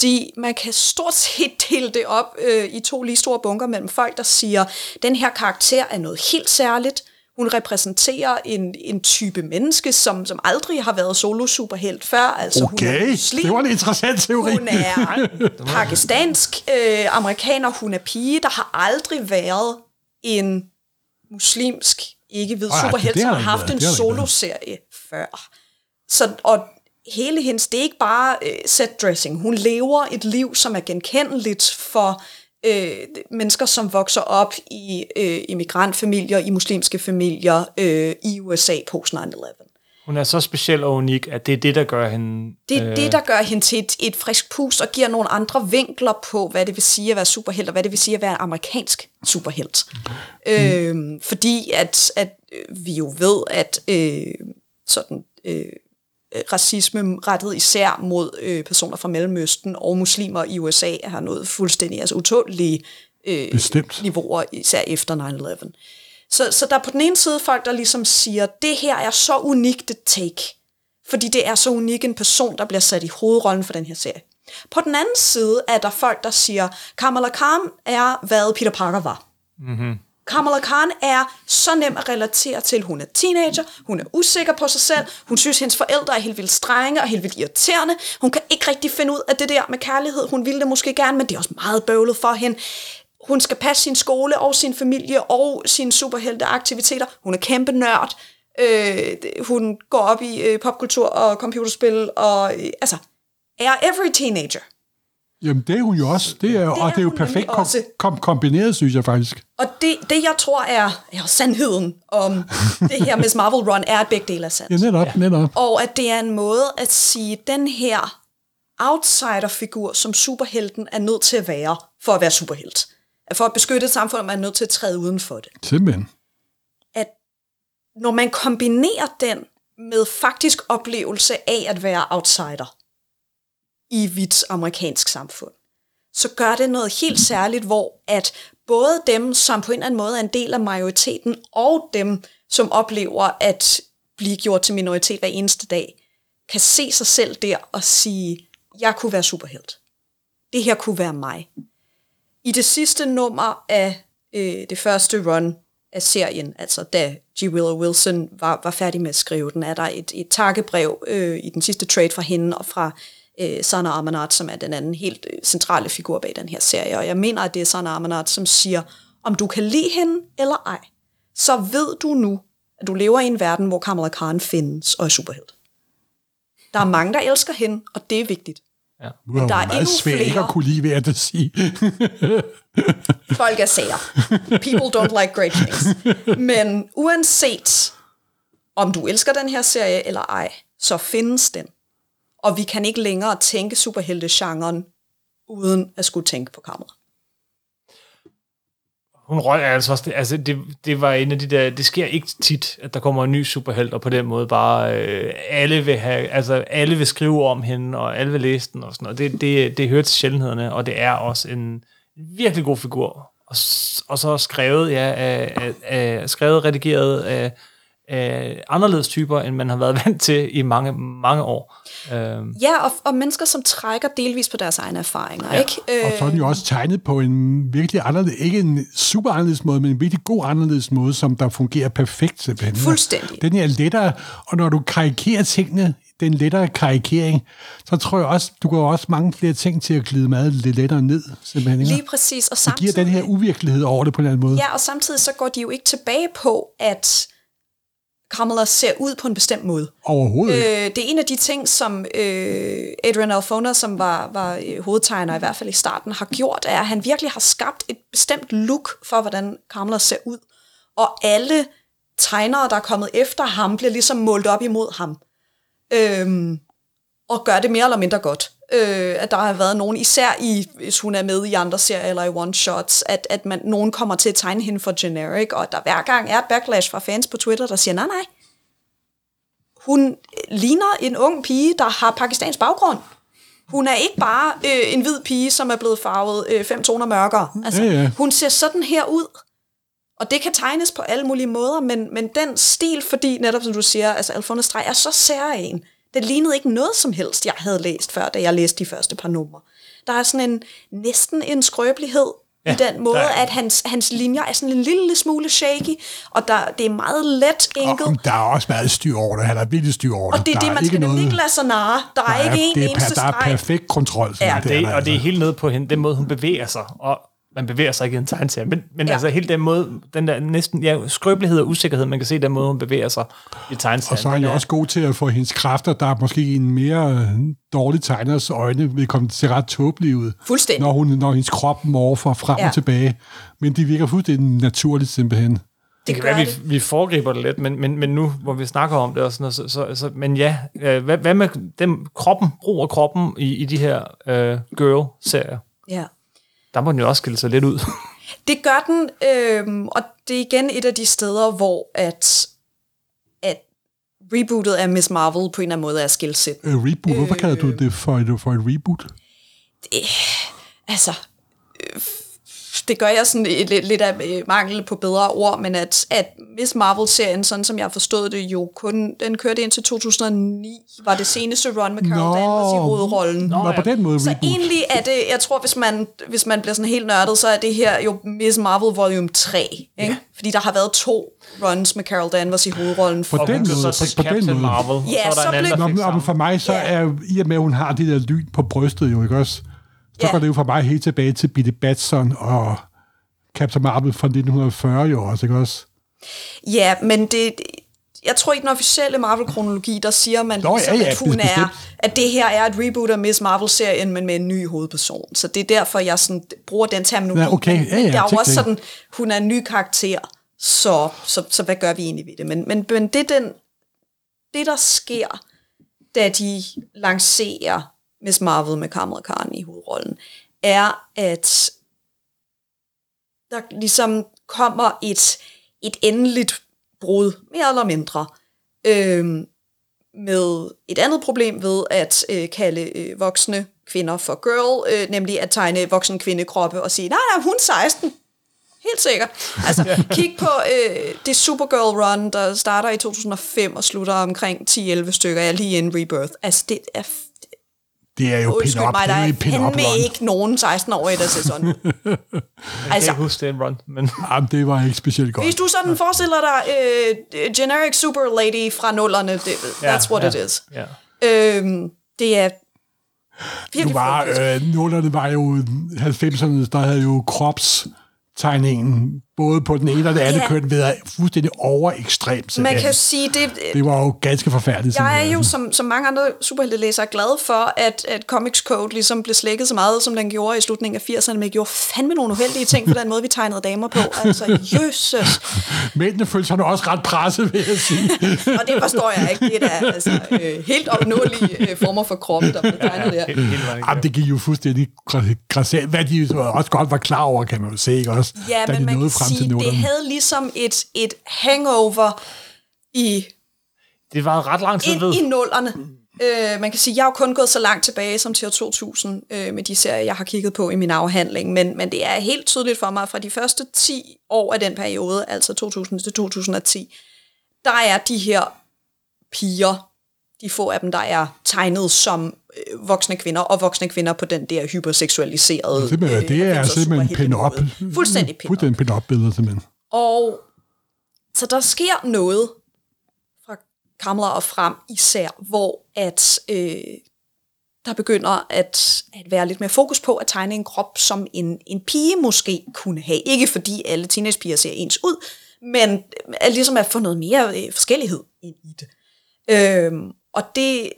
Fordi man kan stort set dele det op øh, i to lige store bunker mellem folk, der siger, den her karakter er noget helt særligt. Hun repræsenterer en, en type menneske, som, som aldrig har været solo-superhelt før. Altså, hun er Okay, muslim. det var en interessant teori. Hun er pakistansk øh, amerikaner, hun er pige, der har aldrig været en muslimsk ikke-hvid Ej, superhelt, som har haft ikke en ikke soloserie før. Så, og hele hendes, det er ikke bare øh, set-dressing. Hun lever et liv, som er genkendeligt for øh, mennesker, som vokser op i øh, immigrantfamilier, i muslimske familier øh, i USA post 9-11. Hun er så speciel og unik, at det er det, der gør hende... Det er øh. det, der gør hende til et, et frisk pus og giver nogle andre vinkler på, hvad det vil sige at være superhelt, og hvad det vil sige at være amerikansk superhelt. Mm. Øh, fordi at, at øh, vi jo ved, at øh, sådan øh, racisme rettet især mod øh, personer fra Mellemøsten og muslimer i USA har nået fuldstændig altså utålige øh, Bestemt. niveauer, især efter 9-11. Så, så der er på den ene side folk, der ligesom siger, det her er så unikt et take, fordi det er så unik en person, der bliver sat i hovedrollen for den her serie. På den anden side er der folk, der siger, Kamala Khan er, hvad Peter Parker var. Mm-hmm. Kamala Khan er så nem at relatere til. Hun er teenager, hun er usikker på sig selv, hun synes, hendes forældre er helt vildt strenge og helt vildt irriterende. Hun kan ikke rigtig finde ud af det der med kærlighed. Hun ville det måske gerne, men det er også meget bøvlet for hende. Hun skal passe sin skole og sin familie og sine superhelteaktiviteter. Hun er kæmpe nørd. Øh, hun går op i øh, popkultur og computerspil og øh, altså er every teenager. Jamen, det er hun jo også. Det er, det og det er jo perfekt kom, kom, kombineret, synes jeg faktisk. Og det, det jeg tror er, er sandheden om det her Miss Marvel run, er, at begge dele er sandt. Ja, netop, ja. netop. Og at det er en måde at sige, at den her outsider-figur, som superhelten er nødt til at være, for at være superhelt. At For at beskytte et samfund, er man nødt til at træde uden for det. Simpelthen. At når man kombinerer den med faktisk oplevelse af at være outsider i hvidt amerikansk samfund, så gør det noget helt særligt, hvor at både dem, som på en eller anden måde er en del af majoriteten, og dem, som oplever at blive gjort til minoritet hver eneste dag, kan se sig selv der og sige, jeg kunne være superhelt. Det her kunne være mig. I det sidste nummer af øh, det første run af serien, altså da G. Willow Wilson var, var færdig med at skrive den, er der et, et takkebrev øh, i den sidste trade fra hende og fra øh, Sana Amanat, som er den anden helt øh, centrale figur bag den her serie. Og jeg mener, at det er Sana Amanat, som siger, om du kan lide hende eller ej, så ved du nu, at du lever i en verden, hvor Kamala Khan findes og er superhelt. Der er mange, der elsker hende, og det er vigtigt. Ja. Er der er endnu svært ikke flere. at kunne lide, jeg da sige. Folk er sager. People don't like great things. Men uanset om du elsker den her serie eller ej, så findes den. Og vi kan ikke længere tænke superhelte-genren uden at skulle tænke på kammeret. Hun røg altså også, det, altså det, det var en af de der, det sker ikke tit, at der kommer en ny superhelt, og på den måde bare øh, alle vil have, altså alle vil skrive om hende, og alle vil læse den og sådan noget. Det, det, det hører til sjældenhederne, og det er også en virkelig god figur. Og, og så skrevet, ja, af, af, af, skrevet, redigeret af, af anderledes typer, end man har været vant til i mange, mange år. Øhm, Ja, og, og mennesker, som trækker delvis på deres egne erfaringer, ja. ikke? Og så er den jo også tegnet på en virkelig anderledes, ikke en super anderledes måde, men en virkelig god anderledes måde, som der fungerer perfekt simpelthen. Fuldstændig. Den er lettere, og når du karikerer tingene, den lettere karikering, så tror jeg også, du går også mange flere ting til at glide meget lidt lettere ned, simpelthen. Lige præcis. Og Det giver samtidig, den her uvirkelighed over det på en eller anden måde. ja, og samtidig så går de jo ikke tilbage på, at Kamala ser ud på en bestemt måde. Overhovedet ikke. Øh, det er en af de ting, som øh, Adrian Alfona, som var, var øh, hovedtegner i hvert fald i starten, har gjort, er, at han virkelig har skabt et bestemt look for, hvordan Kamala ser ud. Og alle tegnere, der er kommet efter ham, bliver ligesom målt op imod ham. Øhm, og gør det mere eller mindre godt. Øh, at der har været nogen, især i, hvis hun er med i andre serier eller i one-shots, at, at man, nogen kommer til at tegne hende for generic, og at der hver gang er et backlash fra fans på Twitter, der siger, nej, nej, hun ligner en ung pige, der har pakistansk baggrund. Hun er ikke bare øh, en hvid pige, som er blevet farvet øh, fem toner mørkere. Altså, Ja, ja. Hun ser sådan her ud. Og det kan tegnes på alle mulige måder, men, men den stil, fordi netop som du siger, altså Alfonso Streg er så særlig. Det lignede ikke noget som helst, jeg havde læst før, da jeg læste de første par numre. Der er sådan en næsten en skrøbelighed ja, i den måde, er- at hans, hans linjer er sådan en lille smule shaky, og der, det er meget let enkelt. Og der er også meget styr over det. Han er virkelig styr over Og det er der det, man skal nemlig ikke lade sig narre. Der er, der ikke en det er, eneste per, der er perfekt kontrol. Ja, det, der, og det er altså. helt nede på hende, den måde, hun bevæger sig. Og man bevæger sig ikke i en tegneserie, men, men Ja. altså hele den måde, den der næsten ja, skrøbelighed og usikkerhed, man kan se den måde, hun bevæger sig i tegneserien. Og så er han jo også god til at få hendes kræfter, der er måske i en mere øh, dårlig tegners øjne, vil komme til ret tåbelig ud. Fuldstændig. Når, hun, når hendes krop morfer frem Ja. og tilbage. Men de virker fuldstændig naturligt simpelthen. Det Det kan være, vi, det. vi foregriber det lidt, men, men, men nu, hvor vi snakker om det, og sådan noget, så, så, så, men ja, øh, hvad, hvad med dem, kroppen, brug af kroppen i, i de her øh, girl-serier? Ja. Der må den jo også skille sig lidt ud. Det gør den, øhm, og det er igen et af de steder, hvor at, at rebootet af Miss Marvel på en eller anden måde er skillset. Øh, reboot, hvorfor kalder du det for et, for et reboot? Altså, øh, det gør jeg sådan lidt, lidt af øh, mangel på bedre ord, men at, at Miss Marvel-serien, sådan som jeg har forstået det, jo kun, den kørte indtil 2009, var det seneste run med Carol Nå. Danvers i hovedrollen. Nå, på den måde Så reboot. egentlig er det, jeg tror, hvis man, hvis man bliver sådan helt nørdet, så er det her jo Miss Marvel Volume 3, ikke? Ja. Fordi der har været to runs med Carol Danvers i hovedrollen. På For, den måde, så til på- på den Captain måde. Marvel, Ja, så så der en blev- Nå, men, for mig, så er i og med, at hun har det der lyn på brystet jo, ikke også? Så Ja. går det jo for mig helt tilbage til Billy Batson og Captain Marvel fra 1940 jo også, ikke også? ja, men det, jeg tror ikke, den officielle Marvel-kronologi, der siger man, Nå, ligesom, ja, ja, at hun bestemt. er, at det her er et reboot af Miss Marvel-serien, men med en ny hovedperson. Så det er derfor, jeg sådan, bruger den terminologi. Ja, okay. Ja, ja, men det er jo også det. sådan, hun er en ny karakter, så, så, så hvad gør vi egentlig ved det? Men, men, men det, den, det, der sker, da de lancerer Miss Marvel med Kamala Khan i hovedrollen, er, at der ligesom kommer et, et endeligt brud, mere eller mindre, øhm, med et andet problem ved at øh, kalde øh, voksne kvinder for girl, øh, nemlig at tegne voksen kvindekroppe og sige, nej, nej, hun er 16. Helt sikkert. Altså, kig på øh, det Supergirl run, der starter i 2005 og slutter omkring 10-11 stykker, er lige inden Rebirth. Altså, det er Det er jo Undskyld pin-up. mig, der er pin-up fandme ikke nogen 16-årige, der ser sådan. ud. Jeg kan altså, ikke huske det en run, men Jamen, det var ikke specielt godt. hvis du sådan forestiller dig øh, generic super lady fra nullerne, det, that's what ja, it is. Ja. Øhm, det er Nu virkelig var, frygteligt. øh, nullerne var jo 90'erne, der havde jo kropstegningen både på den ene og den anden Ja. køn, ved at fuldstændig over ekstremt. Man kan jo sige, det, Det var jo ganske forfærdeligt. Jeg er jo, som, som mange andre superheltelæsere, glad for, at, at Comics Code ligesom blev slækket så meget, som den gjorde i slutningen af 80'erne, men gjorde fandme nogle uheldige ting på den måde, vi tegnede damer på. Altså, jøsses. Mændene følte sig nu også ret presset, vil jeg sige. Og det forstår jeg ikke. Det er altså, øh, helt opnåelige øh, former for kroppe, der blev tegnet der. Hele, hele vejen Jamen, det gik jo fuldstændig græsat, hvad de jo også godt var klar over, kan man jo se, ikke også? Ja, da men de man kan frem til sige, det havde ligesom et, et hangover i Det var ret lang tid ved. i nullerne. Øh, man kan sige, jeg har jo kun gået så langt tilbage som til år 2000 øh, med de serier, jeg har kigget på i min afhandling, men, men det er helt tydeligt for mig, fra de første 10 år af den periode, altså 2000 til 2010, der er de her piger, de få af dem, der er tegnet som voksne kvinder, og voksne kvinder på den der hyperseksualiserede... Simpelthen, det er 90'er simpelthen pin-up. Fuldstændig pin-up. Fuldstændig pin-up-billeder, simpelthen. Og så der sker noget fra Kamala og frem især, hvor at øh, der begynder at, at være lidt mere fokus på at tegne en krop, som en, en pige måske kunne have. Ikke fordi alle teenagepiger ser ens ud, men at ligesom at få noget mere øh, forskellighed ind i det. Øhm, og det,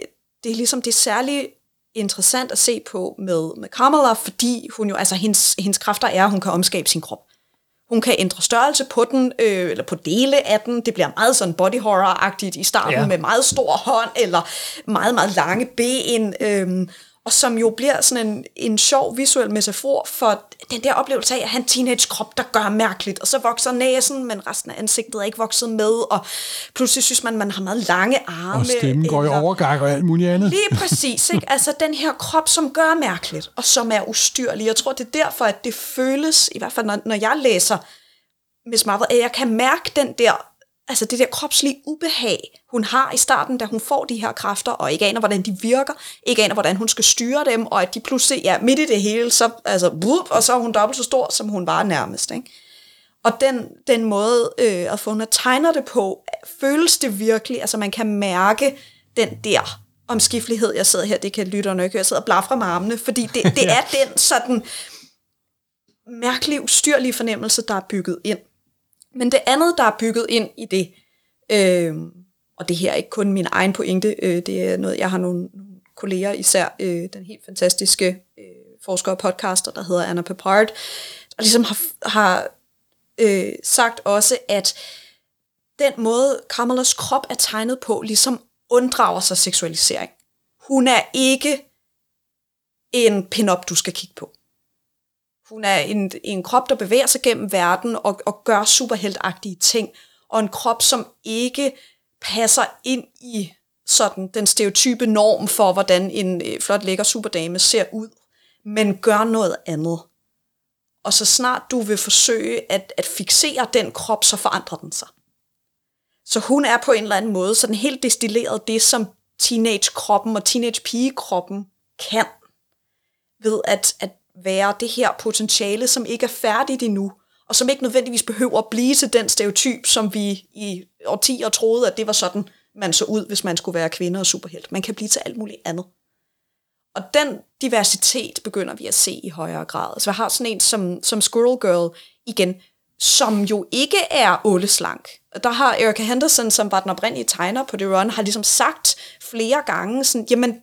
det er ligesom det er særligt interessant at se på med, med Kamala, fordi hun jo, altså hendes, hendes kræfter er, at hun kan omskabe sin krop. Hun kan ændre størrelse på den, øh, eller på dele af den. Det bliver meget sådan body horror-agtigt i starten, ja. med meget stor hånd, eller meget, meget lange ben. Øh, og som jo bliver sådan en, en sjov visuel metafor for den der oplevelse af, at han teenage-krop, der gør mærkeligt. Og så vokser næsen, men resten af ansigtet er ikke vokset med. Og pludselig synes man, man har meget lange arme. Og stemmen går i eller- overgang og alt muligt andet. Lige præcis, ikke? Altså den her krop, som gør mærkeligt, og som er ustyrlig. Jeg tror, det er derfor, at det føles, i hvert fald når, når jeg læser Miss Marvel, at jeg kan mærke den der, altså det der kropslige ubehag, hun har i starten, da hun får de her kræfter, og ikke aner, hvordan de virker, ikke aner, hvordan hun skal styre dem, og at de pludselig, ja, midt i det hele, så, altså, bup, og så er hun dobbelt så stor, som hun var nærmest, ikke? Og den, den måde, øh, at Fona tegner det på, føles det virkelig, altså man kan mærke den der omskiftelighed, jeg sidder her, det kan lytterne ikke høre, jeg sidder og blafrer med armene, fordi det, det er den sådan mærkelige, ustyrlige fornemmelse, der er bygget ind. Men det andet, der er bygget ind i det, øh, og det her er ikke kun min egen pointe, øh, det er noget, jeg har nogle, kolleger, især øh, den helt fantastiske øh, forsker og podcaster, der hedder Anna Papard, der ligesom har, har øh, sagt også, at den måde Kamalas krop er tegnet på, ligesom unddrager sig seksualisering. Hun er ikke en pin-up, du skal kigge på. Hun er en, en krop, der bevæger sig gennem verden og, og gør superheltagtige ting, og en krop, som ikke passer ind i sådan den stereotype norm for, hvordan en øh, flot lækker superdame ser ud, men gør noget andet. Og så snart du vil forsøge at, at fixere den krop, så forandrer den sig. Så hun er på en eller anden måde sådan helt destilleret det, som teenage-kroppen og teenage-pige-kroppen kan, ved at, at være det her potentiale, som ikke er færdigt endnu, og som ikke nødvendigvis behøver at blive til den stereotyp, som vi i årtier troede, at det var sådan, man så ud, hvis man skulle være kvinde og superhelt. Man kan blive til alt muligt andet. Og den diversitet begynder vi at se i højere grad. Så jeg har sådan en som, som Squirrel Girl igen, som jo ikke er åleslank. Der har Erica Henderson, som var den oprindelige tegner på The Run, har ligesom sagt flere gange, sådan, jamen,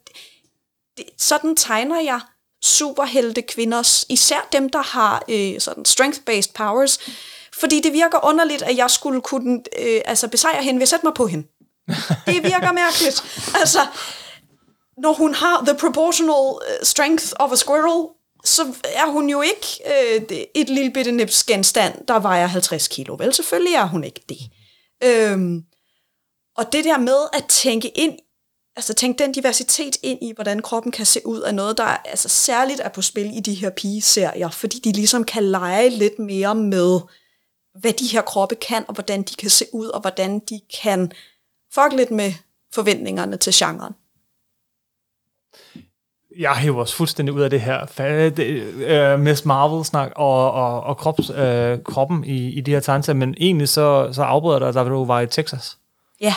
det, sådan tegner jeg superhelte kvinder, især dem, der har øh, sådan strength-based powers, fordi det virker underligt, at jeg skulle kunne øh, altså besejre hende ved at sætte mig på hende. Det virker mærkeligt. Altså, når hun har the proportional øh, strength of a squirrel, så er hun jo ikke øh, et lille bitte nips genstand, der vejer 50 kilo. Vel, selvfølgelig er hun ikke det. Øhm, og det der med at tænke ind, altså tænke den diversitet ind i, hvordan kroppen kan se ud, er noget, der altså særligt er på spil i de her pigeserier, fordi de ligesom kan lege lidt mere med, hvad de her kroppe kan, og hvordan de kan se ud, og hvordan de kan fuck lidt med forventningerne til genren. jeg hæver os fuldstændig ud af det her det, uh, Miss Marvel-snak og, og, og krops, uh, kroppen i, i de her tegneserier, men egentlig så, så afbryder dig, da du var i Texas. Ja,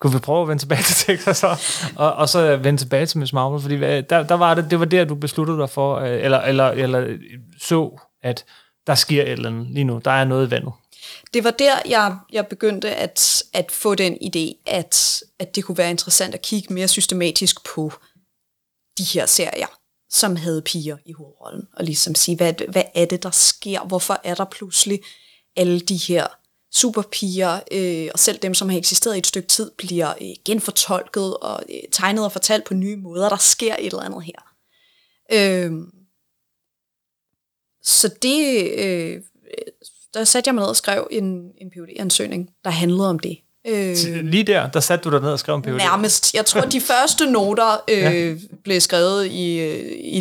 kunne vi prøve at vende tilbage til Texas så? Og, og så vende tilbage til Miss Marvel, fordi der, der var det, det var der, du besluttede dig for, øh, eller, eller, eller så, at der sker et eller andet lige nu. Der er noget i vandet. Det var der, jeg, jeg begyndte at, at få den idé, at, at det kunne være interessant at kigge mere systematisk på de her serier, som havde piger i hovedrollen, og ligesom sige, hvad, hvad er det, der sker? Hvorfor er der pludselig alle de her superpiger, øh, og selv dem, som har eksisteret i et stykke tid, bliver øh, genfortolket og øh, tegnet og fortalt på nye måder. Der sker et eller andet her. Øh, så det, øh, der satte jeg mig ned og skrev en, en phd ansøgning der handlede om det. Øh, Lige der, der satte du dig ned og skrev en PhD? Nærmest. Jeg tror, de første noter øh, ja. blev skrevet i, øh, i,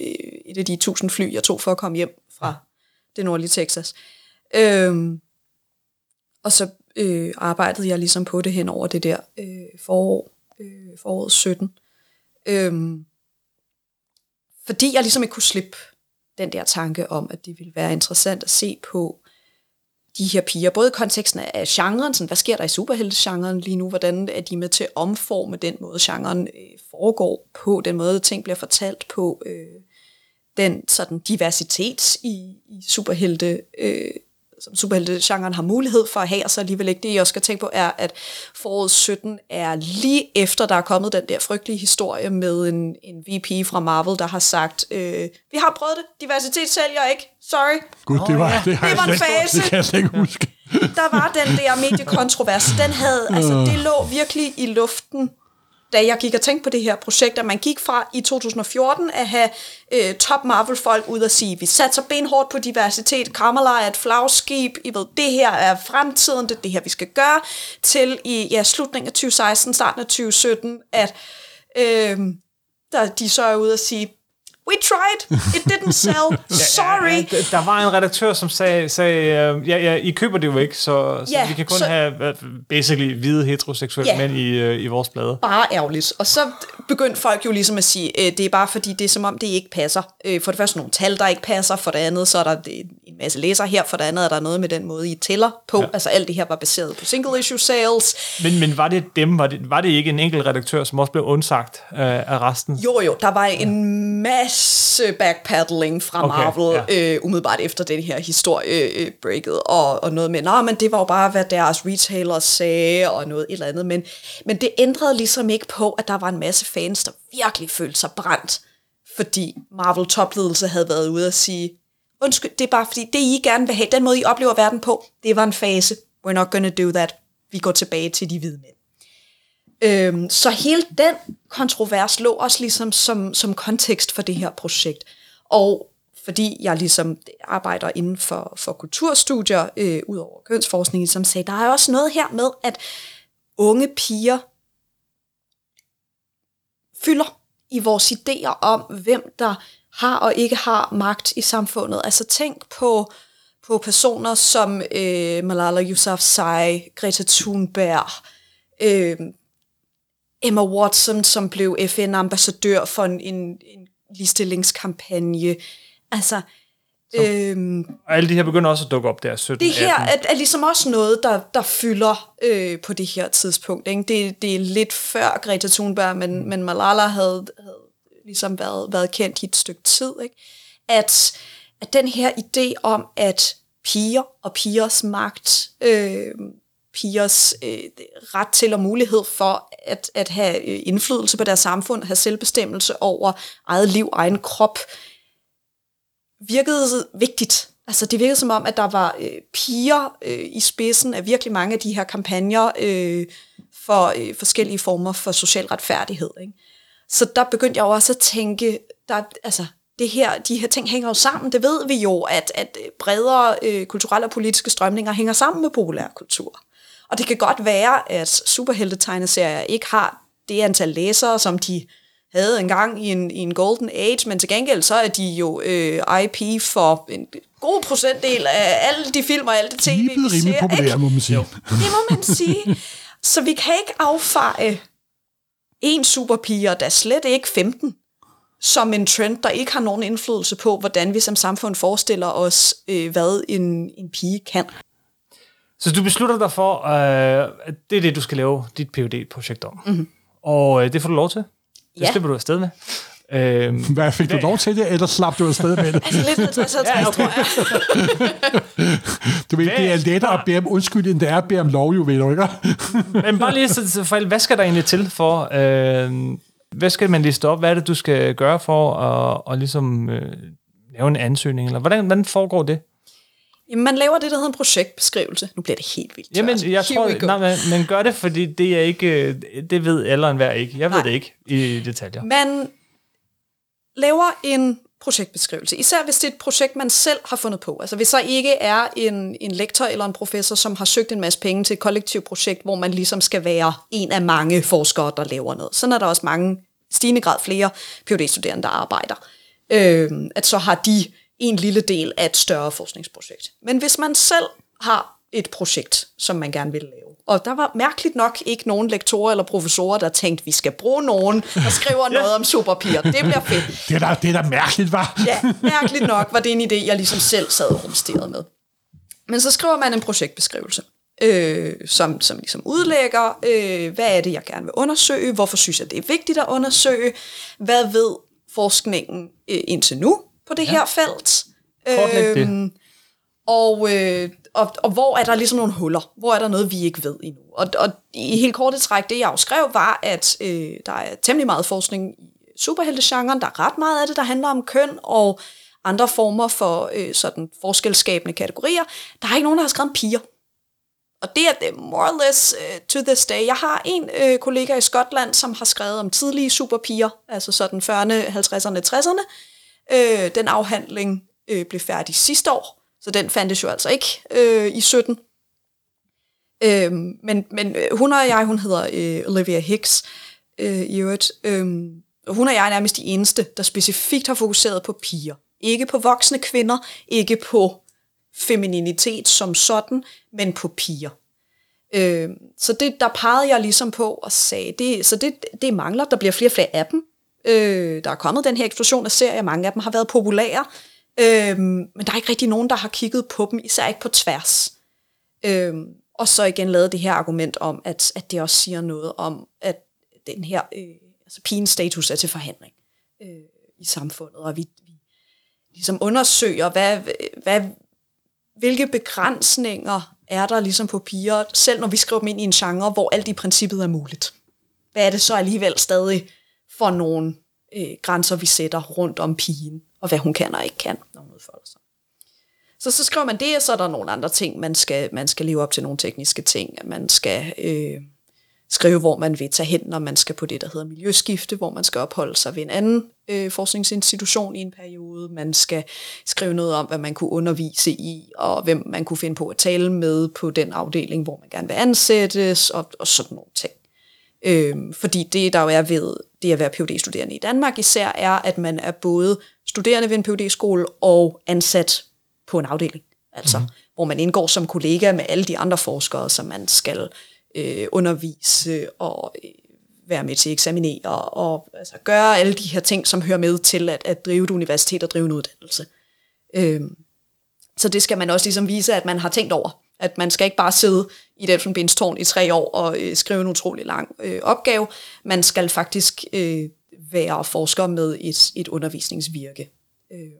i et af de tusind fly, jeg tog for at komme hjem fra ja. det nordlige Texas. Øh, og så øh, arbejdede jeg ligesom på det hen over det der øh, forår, øh, foråret 17. Øhm, fordi jeg ligesom ikke kunne slippe den der tanke om, at det ville være interessant at se på de her piger, både i konteksten af genren, sådan, hvad sker der i superheltegenren lige nu, hvordan er de med til at omforme den måde, genren øh, foregår på, den måde, ting bliver fortalt på, øh, den sådan diversitet i, i superhelte øh, som superhelte-genren har mulighed for at have, og så alligevel ikke det, jeg også skal tænke på, er, at foråret 17 er lige efter, der er kommet den der frygtelige historie med en, en VP fra Marvel, der har sagt, øh, vi har prøvet det, diversitet sælger ikke, sorry. Gud, det var, oh, ja. det, det var en fase. Det kan jeg slet ikke huske. der var den der mediekontrovers, den havde, altså det lå virkelig i luften da jeg gik og tænkte på det her projekt, at man gik fra i 2014 at have øh, top Marvel-folk ud og sige, vi satser benhårdt på diversitet, Kamala er et flagskib, I ved, det her er fremtiden, det er det her, vi skal gøre, til i ja, slutningen af 2016, starten af 2017, at øh, der, de så er ude og sige, we tried, it didn't sell, sorry. Ja, ja, der var en redaktør, som sagde, sagde uh, ja, ja, I køber det jo ikke, så, så ja, vi kan kun så, have basically hvide heteroseksuelle ja, mænd i, uh, i vores blade. Bare ærgerligt. Og så begyndte folk jo ligesom at sige, uh, det er bare fordi, det er som om, det ikke passer. Uh, for det første nogle tal, der ikke passer, for det andet, så er der en masse læsere her, for det andet er der noget med den måde, I tæller på. Ja. Altså alt det her var baseret på single issue sales. Men, men var det dem, var det, var det ikke en enkelt redaktør, som også blev undsagt af resten? Jo, jo, der var en masse backpedaling fra okay, Marvel, ja. øh, umiddelbart efter den her historie øh, breaket, og, og noget med, nej, men det var jo bare, hvad deres retailers sagde, og noget et eller andet, men, men det ændrede ligesom ikke på, at der var en masse fans, der virkelig følte sig brændt, fordi Marvel topledelse havde været ude og sige, undskyld, det er bare fordi, det I gerne vil have, den måde I oplever verden på, det var en fase. We're not gonna do that. Vi går tilbage til de hvide mænd. Øhm, så hele den kontrovers lå også ligesom som, som kontekst for det her projekt. Og fordi jeg ligesom arbejder inden for, for kulturstudier, øh, ud over kønsforskning, som sagde, der er også noget her med, at unge piger fylder i vores idéer om, hvem der har og ikke har magt i samfundet. Altså tænk på, på personer som øh, Malala Yousafzai, Greta Thunberg, øh, Emma Watson, som blev FN-ambassadør for en, en, en ligestillingskampagne. Altså, så, øhm, og alle de her begynder også at dukke op der 17 Det her er, er ligesom også noget, der, der fylder øh, på det her tidspunkt. Ikke? Det, det er lidt før Greta Thunberg, men, mm. men Malala havde, havde ligesom været, været kendt i et stykke tid. Ikke? At, at den her idé om, at piger og pigers magt, øh, pigers øh, ret til og mulighed for at, at have øh, indflydelse på deres samfund, have selvbestemmelse over eget liv, egen krop, virkede vigtigt. Altså det virkede som om, at der var øh, piger øh, i spidsen af virkelig mange af de her kampagner øh, for øh, forskellige former for social retfærdighed. Ikke? Så der begyndte jeg også at tænke, der, altså, det her, de her ting hænger jo sammen. Det ved vi jo, at, at bredere øh, kulturelle og politiske strømninger hænger sammen med populærkultur. Og det kan godt være, at superheltetegneserier ikke har det antal læsere, som de havde engang i en, i en golden age, men til gengæld så er de jo øh, IP for en god procentdel af alle de film og alle de tv, vi ser. rimelig populære, må man sige. Jo. Det må man sige. Så vi kan ikke affeje en superpige, og der er slet ikke 15, som en trend, der ikke har nogen indflydelse på, hvordan vi som samfund forestiller os, øh, hvad en, en pige kan. Så du beslutter dig for, øh, at det er det, du skal lave dit phd projekt om. Mm-hmm. Og øh, det får du lov til. Det ja. slipper du afsted med. Øhm, Hvad, fik du lov til det, eller slap du afsted med det? Altså lidt 50 50, ja, tror jeg. Du ved, det er lettere at bede om undskyld, end det er at bede om lov, jo ved du ikke? Men bare lige så, for, hvad skal der egentlig til for... Øh, hvad skal man liste op? Hvad er det, du skal gøre for at, at ligesom, øh, lave en ansøgning? Eller hvordan, hvordan foregår det? Jamen, man laver det, der hedder en projektbeskrivelse. Nu bliver det helt vildt Jamen, jeg tror, nej, men, men gør det, fordi det er ikke, det ved alle og enhver ikke. Jeg ved nej. det ikke i detaljer. Man laver en projektbeskrivelse, især hvis det er et projekt, man selv har fundet på. Altså hvis der ikke er en, en lektor eller en professor, som har søgt en masse penge til et kollektivt projekt, hvor man ligesom skal være en af mange forskere, der laver noget. Sådan er der også mange, stigende grad flere PhD-studerende, der arbejder. Øh, at så har de en lille del af et større forskningsprojekt. Men hvis man selv har et projekt, som man gerne vil lave, og der var mærkeligt nok ikke nogen lektorer eller professorer, der tænkte, vi skal bruge nogen, der skriver ja. noget om superpiger. Det bliver fedt. Det er da, det er da mærkeligt, var. ja, mærkeligt nok var det en idé, jeg ligesom selv sad og rumsterede med. Men så skriver man en projektbeskrivelse, øh, som, som ligesom udlægger, øh, hvad er det, jeg gerne vil undersøge, hvorfor synes jeg, det er vigtigt at undersøge, hvad ved forskningen øh, indtil nu på det ja. her felt. Kortlæg det. Øhm, og, øh, og, og hvor er der ligesom nogle huller? Hvor er der noget, vi ikke ved endnu? Og, og i helt korte træk, det jeg skrev, var, at øh, der er temmelig meget forskning i superheltegenren. Der er ret meget af det, der handler om køn og andre former for øh, sådan forskelskabende kategorier. Der er ikke nogen, der har skrevet piger. Og det er det more or less uh, to this day. Jeg har en øh, kollega i Skotland, som har skrevet om tidlige superpiger, altså sådan 40'erne, 50'erne, 60'erne. Øh, den afhandling øh, blev færdig sidste år, så den fandtes jo altså ikke øh, i 17. Øh, men, men øh, hun og jeg, hun hedder øh, Olivia Hicks øh, i øvrigt. Øh, hun og jeg er nærmest de eneste, der specifikt har fokuseret på piger. Ikke på voksne kvinder, ikke på femininitet som sådan, men på piger. Øh, så det, der pegede jeg ligesom på og sagde, det, så det, det mangler, der bliver flere og flere af dem. Øh, der er kommet den her eksplosion af serier, mange af dem har været populære, øh, men der er ikke rigtig nogen, der har kigget på dem, især ikke på tværs. Øh, og så igen lavet det her argument om, at, at det også siger noget om, at den her øh, altså pigens status er til forhandling øh, i samfundet, og vi, vi ligesom undersøger, hvad, hvad, hvilke begrænsninger er der ligesom på piger, selv når vi skriver dem ind i en genre, hvor alt i princippet er muligt. Hvad er det så alligevel stadig for nogle øh, grænser, vi sætter rundt om pigen, og hvad hun kan og ikke kan, når hun udfolder sig. Så så skriver man det, og så er der nogle andre ting, man skal, man skal leve op til nogle tekniske ting, at man skal øh, skrive, hvor man vil tage hen, når man skal på det, der hedder miljøskifte, hvor man skal opholde sig ved en anden øh, forskningsinstitution i en periode. Man skal skrive noget om, hvad man kunne undervise i, og hvem man kunne finde på at tale med på den afdeling, hvor man gerne vil ansættes, og, og sådan nogle ting. Øh, fordi det, der jo er ved det at være phd studerende i Danmark især, er, at man er både studerende ved en phd skole og ansat på en afdeling. Altså, mm. hvor man indgår som kollega med alle de andre forskere, som man skal øh, undervise og øh, være med til at eksaminere og altså, gøre alle de her ting, som hører med til at, at drive et universitet og drive en uddannelse. Øh, så det skal man også ligesom vise, at man har tænkt over. At man skal ikke bare sidde i et elfenbenstårn i tre år og øh, skrive en utrolig lang øh, opgave. Man skal faktisk øh, være forsker med et, et undervisningsvirke. Øh.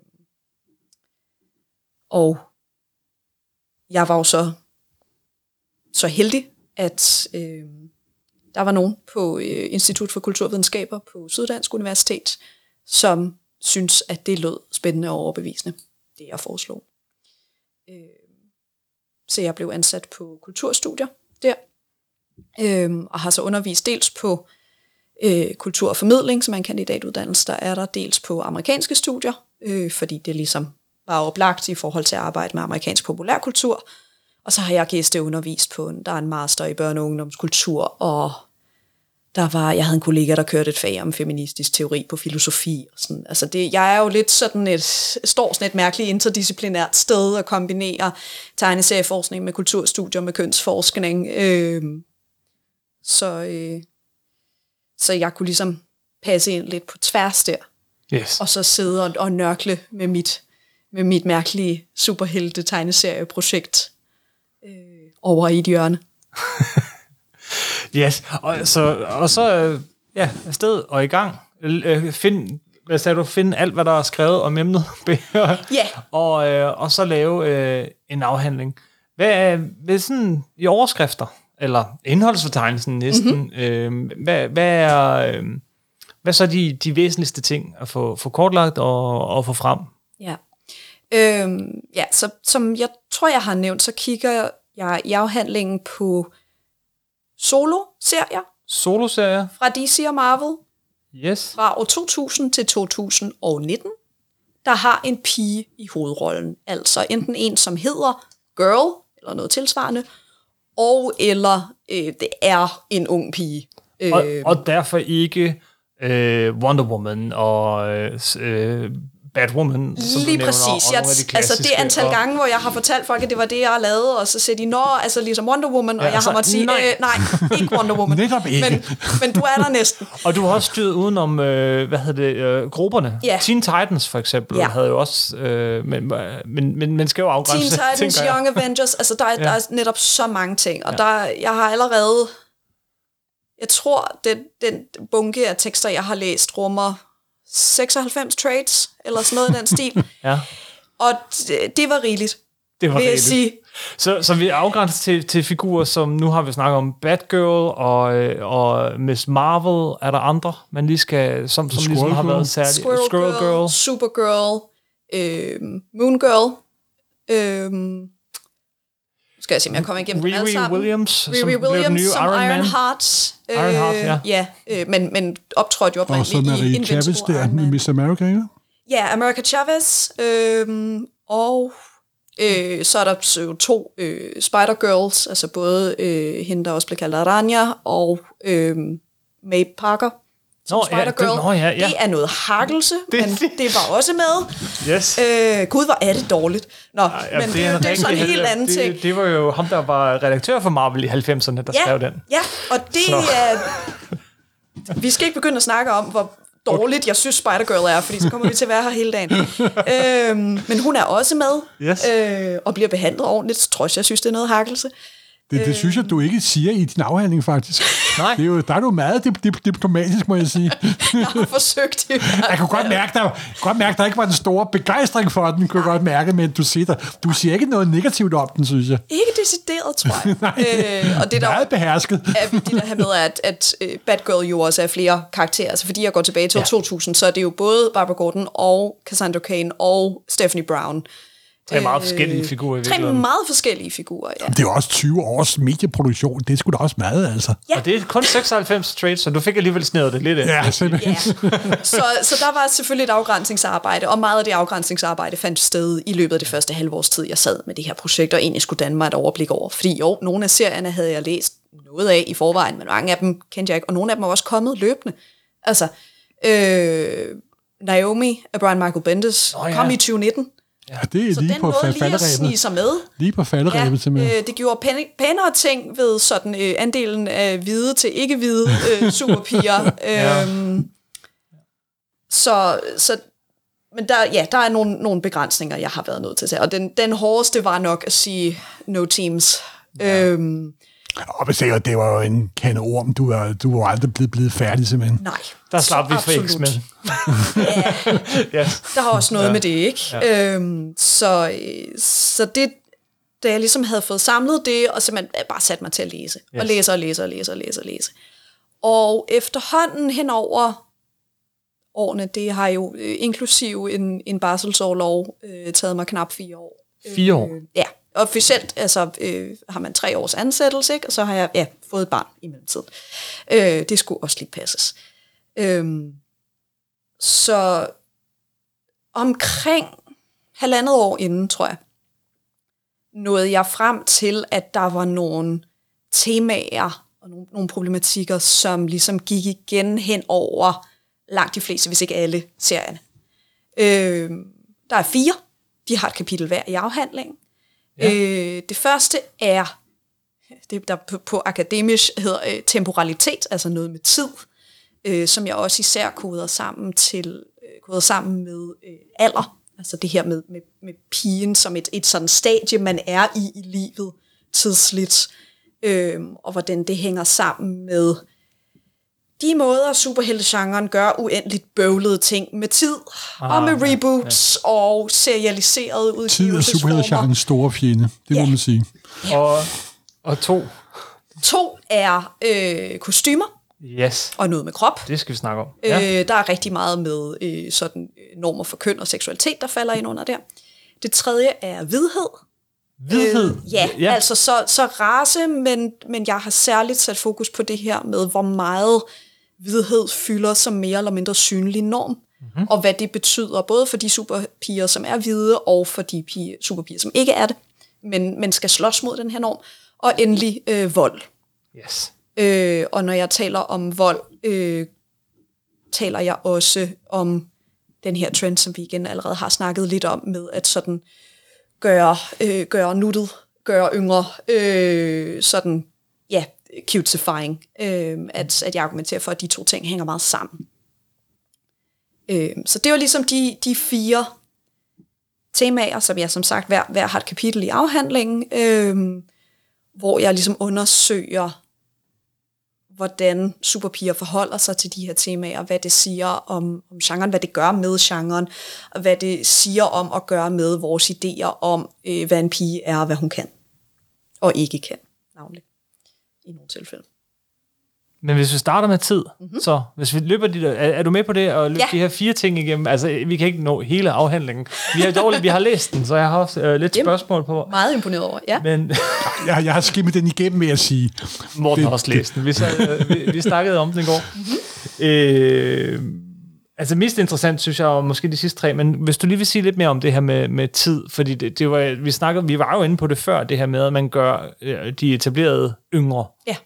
Og jeg var jo så, så heldig, at øh, der var nogen på øh, Institut for Kulturvidenskaber på Syddansk Universitet, som synes, at det lød spændende og overbevisende, det jeg foreslog. Øh, så jeg blev ansat på kulturstudier der, øh, og har så undervist dels på øh, kultur og formidling, som er en kandidatuddannelse, der er der dels på amerikanske studier, øh, fordi det ligesom var oplagt i forhold til at arbejde med amerikansk populærkultur, og så har jeg gæsteundervist på en, der er en master i børne- og ungdomskultur, og der var, jeg havde en kollega, der kørte et fag om feministisk teori på filosofi. Og sådan. Altså det, jeg er jo lidt sådan et, står sådan et mærkeligt interdisciplinært sted at kombinere tegneserieforskning med kulturstudier med kønsforskning. Øh, så, øh, så jeg kunne ligesom passe ind lidt på tværs der. Yes. Og så sidde og, og nørkle med mit, med mit mærkelige superhelte tegneserieprojekt øh, over i et hjørne. Yes, og så, og så øh, ja, afsted og i gang. Øh, find, hvad sagde du, finde alt, hvad der er skrevet om emnet, Ja. og, øh, og så lave øh, en afhandling. Hvad er, hvad sådan i overskrifter, eller indholdsfortegnelsen næsten, Mhm. mm-hmm. øh, hvad, hvad er, øh, hvad så de, de væsentligste ting at få, få kortlagt og, og få frem? Ja. Øhm, ja, så som jeg tror, jeg har nævnt, så kigger jeg i afhandlingen på solo-serier Soloserier? fra DC og Marvel Yes. fra år 2000 til 2019, der har en pige i hovedrollen. Altså enten en, som hedder Girl, eller noget tilsvarende, og eller øh, det er en ung pige. Øh, Og, og derfor ikke øh, Wonder Woman og øh, øh, Batwoman, som Lige nævner, præcis. og Jeg, de altså det antal og- gange, hvor jeg har fortalt folk, at det var det, jeg har lavet, og så siger de, nå, altså ligesom Wonder Woman, og Ja, jeg har så måttet sige, nej. nej. Øh, nej, ikke Wonder Woman. Netop ikke. Men, men du er der næsten. Og du har også styret udenom, øh, hvad hedder det, øh, grupperne. Ja. Teen Titans for eksempel Ja. havde jo også, øh, men, men, men man skal jo afgrænse, Teen Titans. Young Avengers, altså der er, ja. der er netop så mange ting, og ja. der, jeg har allerede, jeg tror, den, den bunke af tekster, jeg har læst, rummer 96 trades, eller sådan noget i den stil, Ja, og det, det var rigeligt, det var vil jeg rigtigt. sige. Så, så vi afgrænser til, til figurer, som nu har vi snakket om Batgirl og, øh, og Miss Marvel. Er der andre, man lige skal, som, som ligesom Squirrel har Girl. været særligt? Squirrel, Girl, Girl, Supergirl, øh, Moon Girl, øh, nu skal jeg se, om jeg kommer igennem dem alle Riri sammen. Williams, som Riri blev den Williams nye som Iron Man. Ironheart. Øh, Ironheart, ja. ja øh, men, men optrådte jo Og så oprindeligt i Invincible der, Iron Man. Miss America, ikke? Ja, America Chavez. Øh, og øh, så er der så to øh, Spider-Girls, altså både øh, hende, der også blev kaldt Aranya, og øh, May Parker. som Nå, ja, Spider-Girl. det- nå, ja, ja. det er noget hakkelse, Det- men det var også med. Yes. Øh, Gud, hvor er det dårligt. Nå, Ja, men det, det, er, det er sådan en helt anden det, ting. Det var jo ham, der var redaktør for Marvel i 90'erne, der skrev den. Ja, og det Så. er... Vi skal ikke begynde at snakke om, hvor dårligt jeg synes Spider-Girl er, fordi så kommer vi til at være her hele dagen. øhm, men hun er også med, Yes. øh, og bliver behandlet ordentligt, trods jeg synes, det er noget hakkelse. Det, det synes jeg, du ikke siger i din afhandling, faktisk. Nej. Det er jo, der er du meget dip, dip, diplomatisk, må jeg sige. Jeg har forsøgt hvert Jeg kunne godt mærke, der, godt mærke, der ikke var den store begejstring for den, kunne jeg godt mærke, men du siger, du siger ikke noget negativt om den, synes jeg. Ikke decideret, tror jeg. øh, og det der Meget behersket. er vigtigt at have med, at, at uh, Batgirl jo også er flere karakterer. Altså fordi jeg går tilbage til år 2000, så er det jo både Barbara Gordon og Cassandra Cain og Stephanie Brown. Tre meget forskellige figurer i Tre meget forskellige figurer, ja. Det er jo også 20 års medieproduktion. Det skulle da også meget, altså. Ja. Og det er kun 96 trades, så du fik alligevel snæret det lidt af. Ja, simpelthen. Ja. Så, så der var selvfølgelig et afgrænsningsarbejde, og meget af det afgrænsningsarbejde fandt sted i løbet af det første halvårs tid, jeg sad med det her projekt, og egentlig skulle danne mig et overblik over. Fordi jo, nogle af serierne havde jeg læst noget af i forvejen, men mange af dem kendte jeg ikke, og nogle af dem er også kommet løbende. Altså, øh, Naomi af Brian Michael Bendis Nå ja. kom i 2019, Ja, det er så lige den på nåede lige at snige sig med. Lige på falderæbet, Ja, simpelthen. øh, det gjorde pæne, pænere ting ved sådan øh, andelen af hvide til ikke-hvide øh, superpiger. Ja. øhm, så, så, men der, ja, der er nogle, nogle begrænsninger, jeg har været nødt til at tage. Og den, den hårdeste var nok at sige no teams. Ja. Øhm, Og hvis ikke, det var jo en kande orm. Du er, du er aldrig blevet, blevet færdig, simpelthen. nej. Der slap vi for absolut. X-Men. yes. Der har også noget ja. med det, ikke? Ja. Øhm, så, øh, så det, da jeg ligesom havde fået samlet det, og simpelthen bare sat mig til at læse. Yes. Og læse og læse og læse og læse og læse. Og efterhånden henover årene, det har jo øh, inklusiv en, en barselsårlov øh, taget mig knap fire år. Fire år. Øh, ja, officielt altså, øh, har man tre års ansættelse, ikke? og så har jeg ja, fået et barn i mellemtiden. Øh, det skulle også lige passes. Øh, så omkring halvandet år inden, tror jeg, nåede jeg frem til, at der var nogle temaer og nogle, nogle problematikker, som ligesom gik igen hen over langt de fleste, hvis ikke alle serierne. Øh, der er fire. De har et kapitel hver i afhandlingen. Ja. Øh, det første er, det der på, på akademisk hedder øh, temporalitet, altså noget med tid, øh, som jeg også især koder sammen til øh, koder sammen med øh, alder. Altså det her med, med, med pigen som et, et sådan stadie, man er i i livet tidsligt, øh, og hvordan det hænger sammen med de måder, superheltegenren gør uendeligt bøvlede ting med tid, ah, og med reboots ja, ja. og serialiserede udgivelsesformer. Tid er superheltegenrens store fjende, det ja. må man sige. Ja. Og, og to. To er øh, kostymer. Yes. Og noget med krop. Det skal vi snakke om. Ja. Øh, der er rigtig meget med øh, sådan øh, normer for køn og seksualitet, der falder ind under der. Det tredje er hvidhed. Hvidhed? Øh, ja, ja, altså så, så race, men, men jeg har særligt sat fokus på det her med, hvor meget hvidhed fylder som mere eller mindre synlig norm, mm-hmm. og hvad det betyder, både for de superpiger, som er hvide, og for de piger, superpiger, som ikke er det, men, men skal slås mod den her norm. Og endelig øh, vold. Yes. Øh, og når jeg taler om vold, øh, taler jeg også om den her trend, som vi igen allerede har snakket lidt om, med at sådan gøre, øh, gøre nuttet, gøre yngre, øh, sådan, ja, cutesifying. Øh, at, at jeg argumenterer for, at de to ting hænger meget sammen. Øh, så det var ligesom de, de fire temaer, som jeg som sagt hver, hver har et kapitel i afhandlingen, øh, hvor jeg ligesom undersøger, hvordan superpiger forholder sig til de her temaer, hvad det siger om, om genren, hvad det gør med genren, og hvad det siger om at gøre med vores idéer om, øh, hvad en pige er, og hvad hun kan, og ikke kan, navnlig, i nogle tilfælde. Men hvis vi starter med tid, mm-hmm. så hvis vi løber de der, er, er du med på det at løbe ja. de her fire ting igennem? Altså, vi kan ikke nå hele afhandlingen. Vi har dårligt, vi har læst den, så jeg har også øh, lidt Jamen, spørgsmål på. Meget imponeret over, ja. Men, jeg, jeg har skimmet den igennem med at sige. Morten har også læst den. Vi, så, øh, vi, vi snakkede om den i går. Mm-hmm. Øh, altså mest interessant, synes jeg, og måske de sidste tre, men hvis du lige vil sige lidt mere om det her med, med tid, fordi det, det var, vi snakkede, vi var jo inde på det før, det her med, at man gør øh, de etablerede yngre. Ja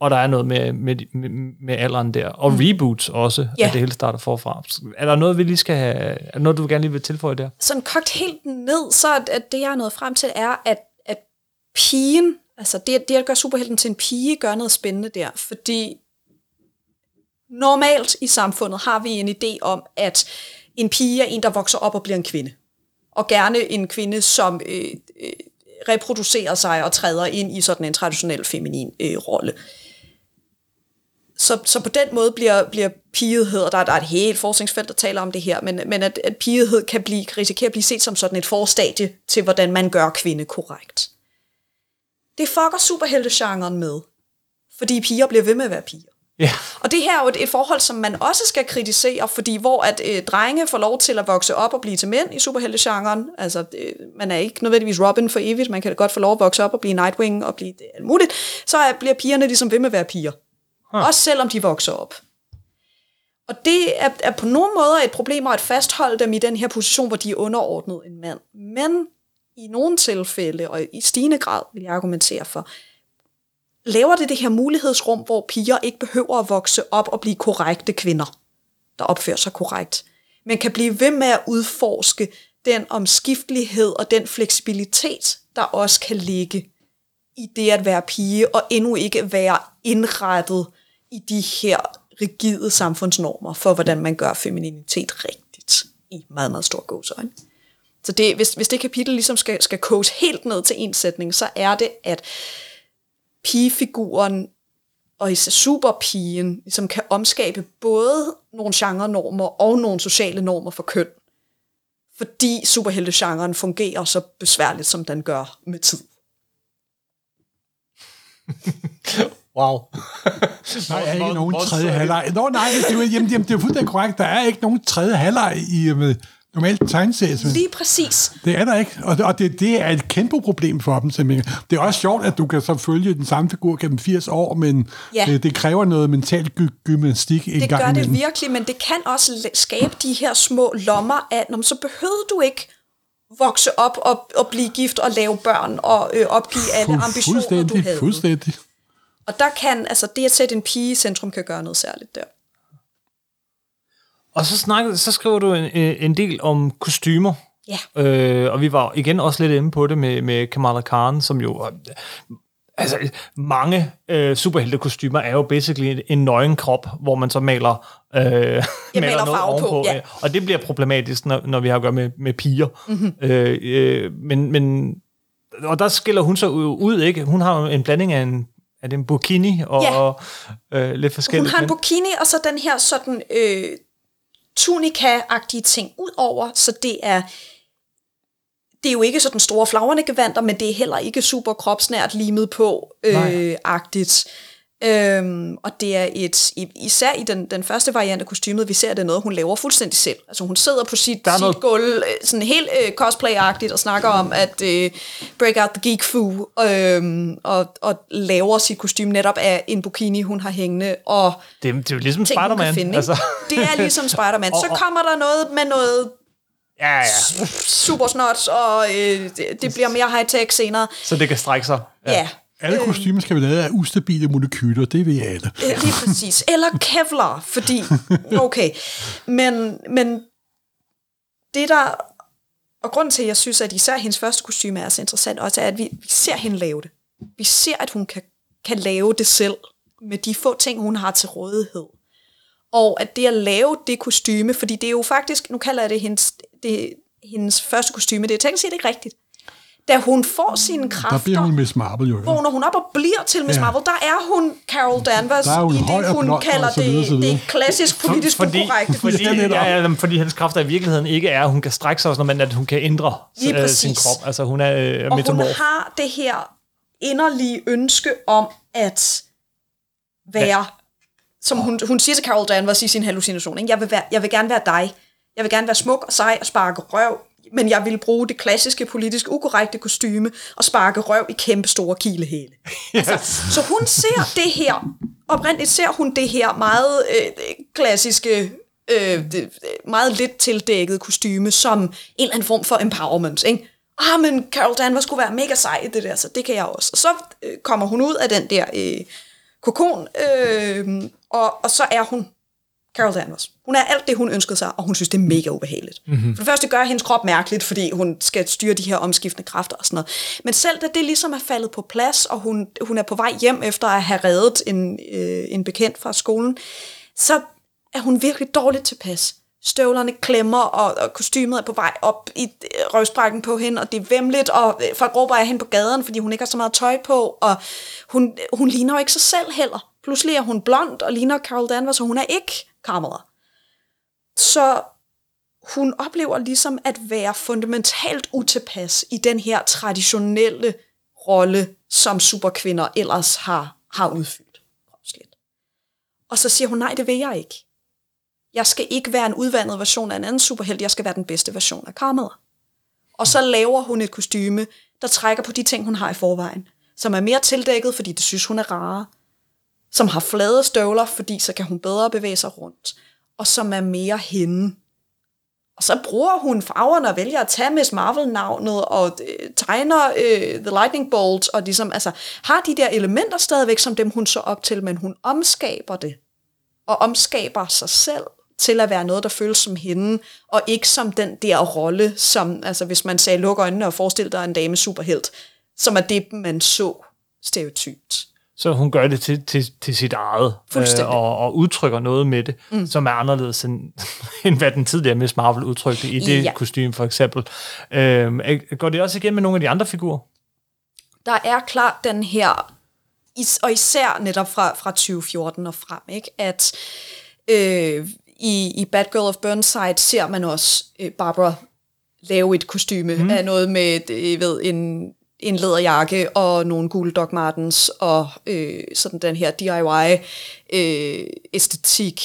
og der er noget med, med, med, med alderen der, og mm. reboots også, ja. at det hele starter forfra. Er der noget, vi lige skal have, er der noget, du gerne lige vil tilføje der? Sådan kogt helt ned, så at det, jeg er nået frem til, er, at, at pigen, altså det, det at gøre superhelten til en pige, gør noget spændende der, fordi normalt i samfundet har vi en idé om, at en pige er en, der vokser op og bliver en kvinde. Og gerne en kvinde, som øh, øh, reproducerer sig og træder ind i sådan en traditionel feminin øh, rolle så, så på den måde bliver, bliver pigehed, og der, der er et helt forskningsfelt, der taler om det her, men, men at, at pigehed kan blive, risikere at blive set som sådan et forstadie til, hvordan man gør kvinde korrekt. Det fucker superheltegenren med, fordi piger bliver ved med at være piger. Ja. Og det her er jo et, et forhold, som man også skal kritisere, fordi hvor at øh, drenge får lov til at vokse op og blive til mænd i superheltegenren, altså øh, man er ikke nødvendigvis Robin for evigt, man kan godt få lov at vokse op og blive Nightwing og blive det, alt muligt, så er, bliver pigerne ligesom ved med at være piger. Huh. Også selvom de vokser op. Og det er, er på nogle måder et problem at fastholde dem i den her position, hvor de er underordnet en mand. Men i nogle tilfælde, og i stigende grad vil jeg argumentere for, laver det det her mulighedsrum, hvor piger ikke behøver at vokse op og blive korrekte kvinder, der opfører sig korrekt, men kan blive ved med at udforske den omskiftelighed og den fleksibilitet, der også kan ligge i det at være pige, og endnu ikke være indrettet i de her rigide samfundsnormer for, hvordan man gør femininitet rigtigt i meget, meget stor gåsøjne. Så det, hvis, hvis det kapitel ligesom skal, skal koges helt ned til en sætning, så er det, at pigefiguren og især superpigen ligesom kan omskabe både nogle genre-normer og nogle sociale normer for køn. Fordi superheltegenren fungerer så besværligt, som den gør med tid. Wow. der er ikke nogen tredje halvleg. Nå nej, det er, jamen, jamen, det er fuldstændig korrekt. Der er ikke nogen tredje halvleg i med normalt tegneserie. Lige præcis. Det er der ikke, og, og det, det er et kæmpe problem for dem simpelthen. Det er også sjovt, at du kan så følge den samme figur gennem 80 år, men ja. det, det kræver noget mentalt gy- gymnastik en det gang Det gør imellem. det virkelig, men det kan også skabe de her små lommer af, når så behøvede du ikke vokse op og, og blive gift og lave børn og øh, opgive alle ambitioner, du havde. Fuldstændig. Og der kan, altså det at sætte en pige i centrum, kan gøre noget særligt der. Og så, snakker, så skriver du en, en del om kostymer. Ja. Øh, og vi var igen også lidt inde på det med, med Kamala Khan, som jo... Altså, mange øh, superheltekostymer er jo basically en nøgen krop, hvor man så maler, øh, maler, maler noget ovenpå. På, ja. Og det bliver problematisk, når, når vi har at gøre med, med piger. Mm-hmm. Øh, øh, men, men, og der skiller hun så ud, ikke? Hun har en blanding af en er det en bikini og, Ja. og øh, lidt Hun forskelligt. har en bikini, og så den her sådan øh, tunika-agtige ting ud over, så det er det er jo ikke sådan store flagrende gevanter, men det er heller ikke super kropsnært limet på Nej. øh, agtigt. Øhm, og det er et, især i den, den første variant af kostymet, vi ser, at det er noget, hun laver fuldstændig selv. Altså hun sidder på sit, Der sit noget- gulv, øh, sådan helt øh, cosplay-agtigt, og snakker om at øh, break out the geek fu, øh, og, og laver sit kostume netop af en bikini, hun har hængende, og det, det er jo ligesom ting, Spider-Man. finde. altså. Det er ligesom Spider-Man. Så kommer der noget med noget ja, ja. super snot, og øh, det, det bliver mere high-tech senere. Så det kan strække sig. Ja, ja Alle kostymer skal være lavet af ustabile molekyler, det ved alle. lige præcis. Eller Kevlar, fordi... Okay. Men, men det der... Og grunden til, at jeg synes, at især hendes første kostume er så interessant, også er, at vi, vi ser hende lave det. Vi ser, at hun kan, kan lave det selv, med de få ting, hun har til rådighed. Og at det at lave det kostyme, fordi det er jo faktisk, nu kalder jeg det hendes, det, hendes første kostyme, det er teknisk set ikke rigtigt. Da hun får sine Der kræfter, bliver hun Miss Marvel jo. ja. vågner hun op og bliver til Miss Ja. Marvel, der er hun Carol Danvers Der er hun i det, hun blond kalder så videre, så det, videre. det klassisk politisk fordi, ukorrekte. fordi, Ja, ja, ja, fordi hendes kræfter i virkeligheden ikke er, at hun kan strække sig, men at hun kan ændre Lige øh, sin krop. Altså hun er øh, og hun har det her inderlige ønske om at være, som hun, hun siger til Carol Danvers i sin hallucination, ikke? Jeg, vil være, jeg vil gerne være dig. Jeg vil gerne være smuk og sej og sparke røv, men jeg vil bruge det klassiske politisk ukorrekte kostyme og sparke røv i kæmpe store kilehæle. Yes. Altså, så hun ser det her, oprindeligt ser hun det her meget øh, klassiske, øh, meget lidt tildækket kostyme som en eller anden form for empowerment. Ikke? Ah, men Carol Danvers skulle være mega sej i det der, så det kan jeg også. Og så øh, kommer hun ud af den der øh, kokon, øh, og, og så er hun Carol Danvers. Hun er alt det, hun ønskede sig, og hun synes, det er mega ubehageligt. Mm-hmm. For det første gør hendes krop mærkeligt, fordi hun skal styre de her omskiftende kræfter og sådan noget. Men selv da det ligesom er faldet på plads, og hun, hun er på vej hjem efter at have reddet en, øh, en bekendt fra skolen, så er hun virkelig dårligt tilpas. Støvlerne klemmer, og, og kostymet er på vej op i øh, røvsprækken på hende, og det er vemmeligt, og øh, folk råber af hende på gaden, fordi hun ikke har så meget tøj på, og hun, hun ligner jo ikke sig selv heller. Pludselig er hun blond og ligner Carol Danvers, og hun er ikke Kamala. Så hun oplever ligesom at være fundamentalt utilpas i den her traditionelle rolle, som superkvinder ellers har, har udfyldt. Og så siger hun, nej, det vil jeg ikke. Jeg skal ikke være en udvandet version af en anden superhelt, jeg skal være den bedste version af Kamala. Og så laver hun et kostyme, der trækker på de ting, hun har i forvejen, som er mere tildækket, fordi det synes hun er rare, som har flade støvler, fordi så kan hun bedre bevæge sig rundt, og som er mere hende. Og så bruger hun farverne og vælger at tage Miss Marvel-navnet og øh, tegner øh, The Lightning Bolt, og ligesom, altså, har de der elementer stadigvæk, som dem hun så op til, men hun omskaber det, og omskaber sig selv til at være noget, der føles som hende, og ikke som den der rolle, som, altså hvis man sagde, luk øjnene og forestil dig en dame superhelt, som er det, man så stereotypt. Så hun gør det til, til, til sit eget, øh, og, og udtrykker noget med det, mm. som er anderledes end, end hvad den tidligere Miss Marvel udtrykte i det Ja. kostume, for eksempel. Øh, går det også igen med nogle af de andre figurer? der er klart den her, og især netop fra, fra 2014 og frem, ikke? at øh, i, i Bad Girl of Burnside ser man også øh, Barbara lave et kostyme mm. af noget med øh, ved, en, en læderjakke og nogle gule Doc Martens og øh, sådan den her DIY-æstetik.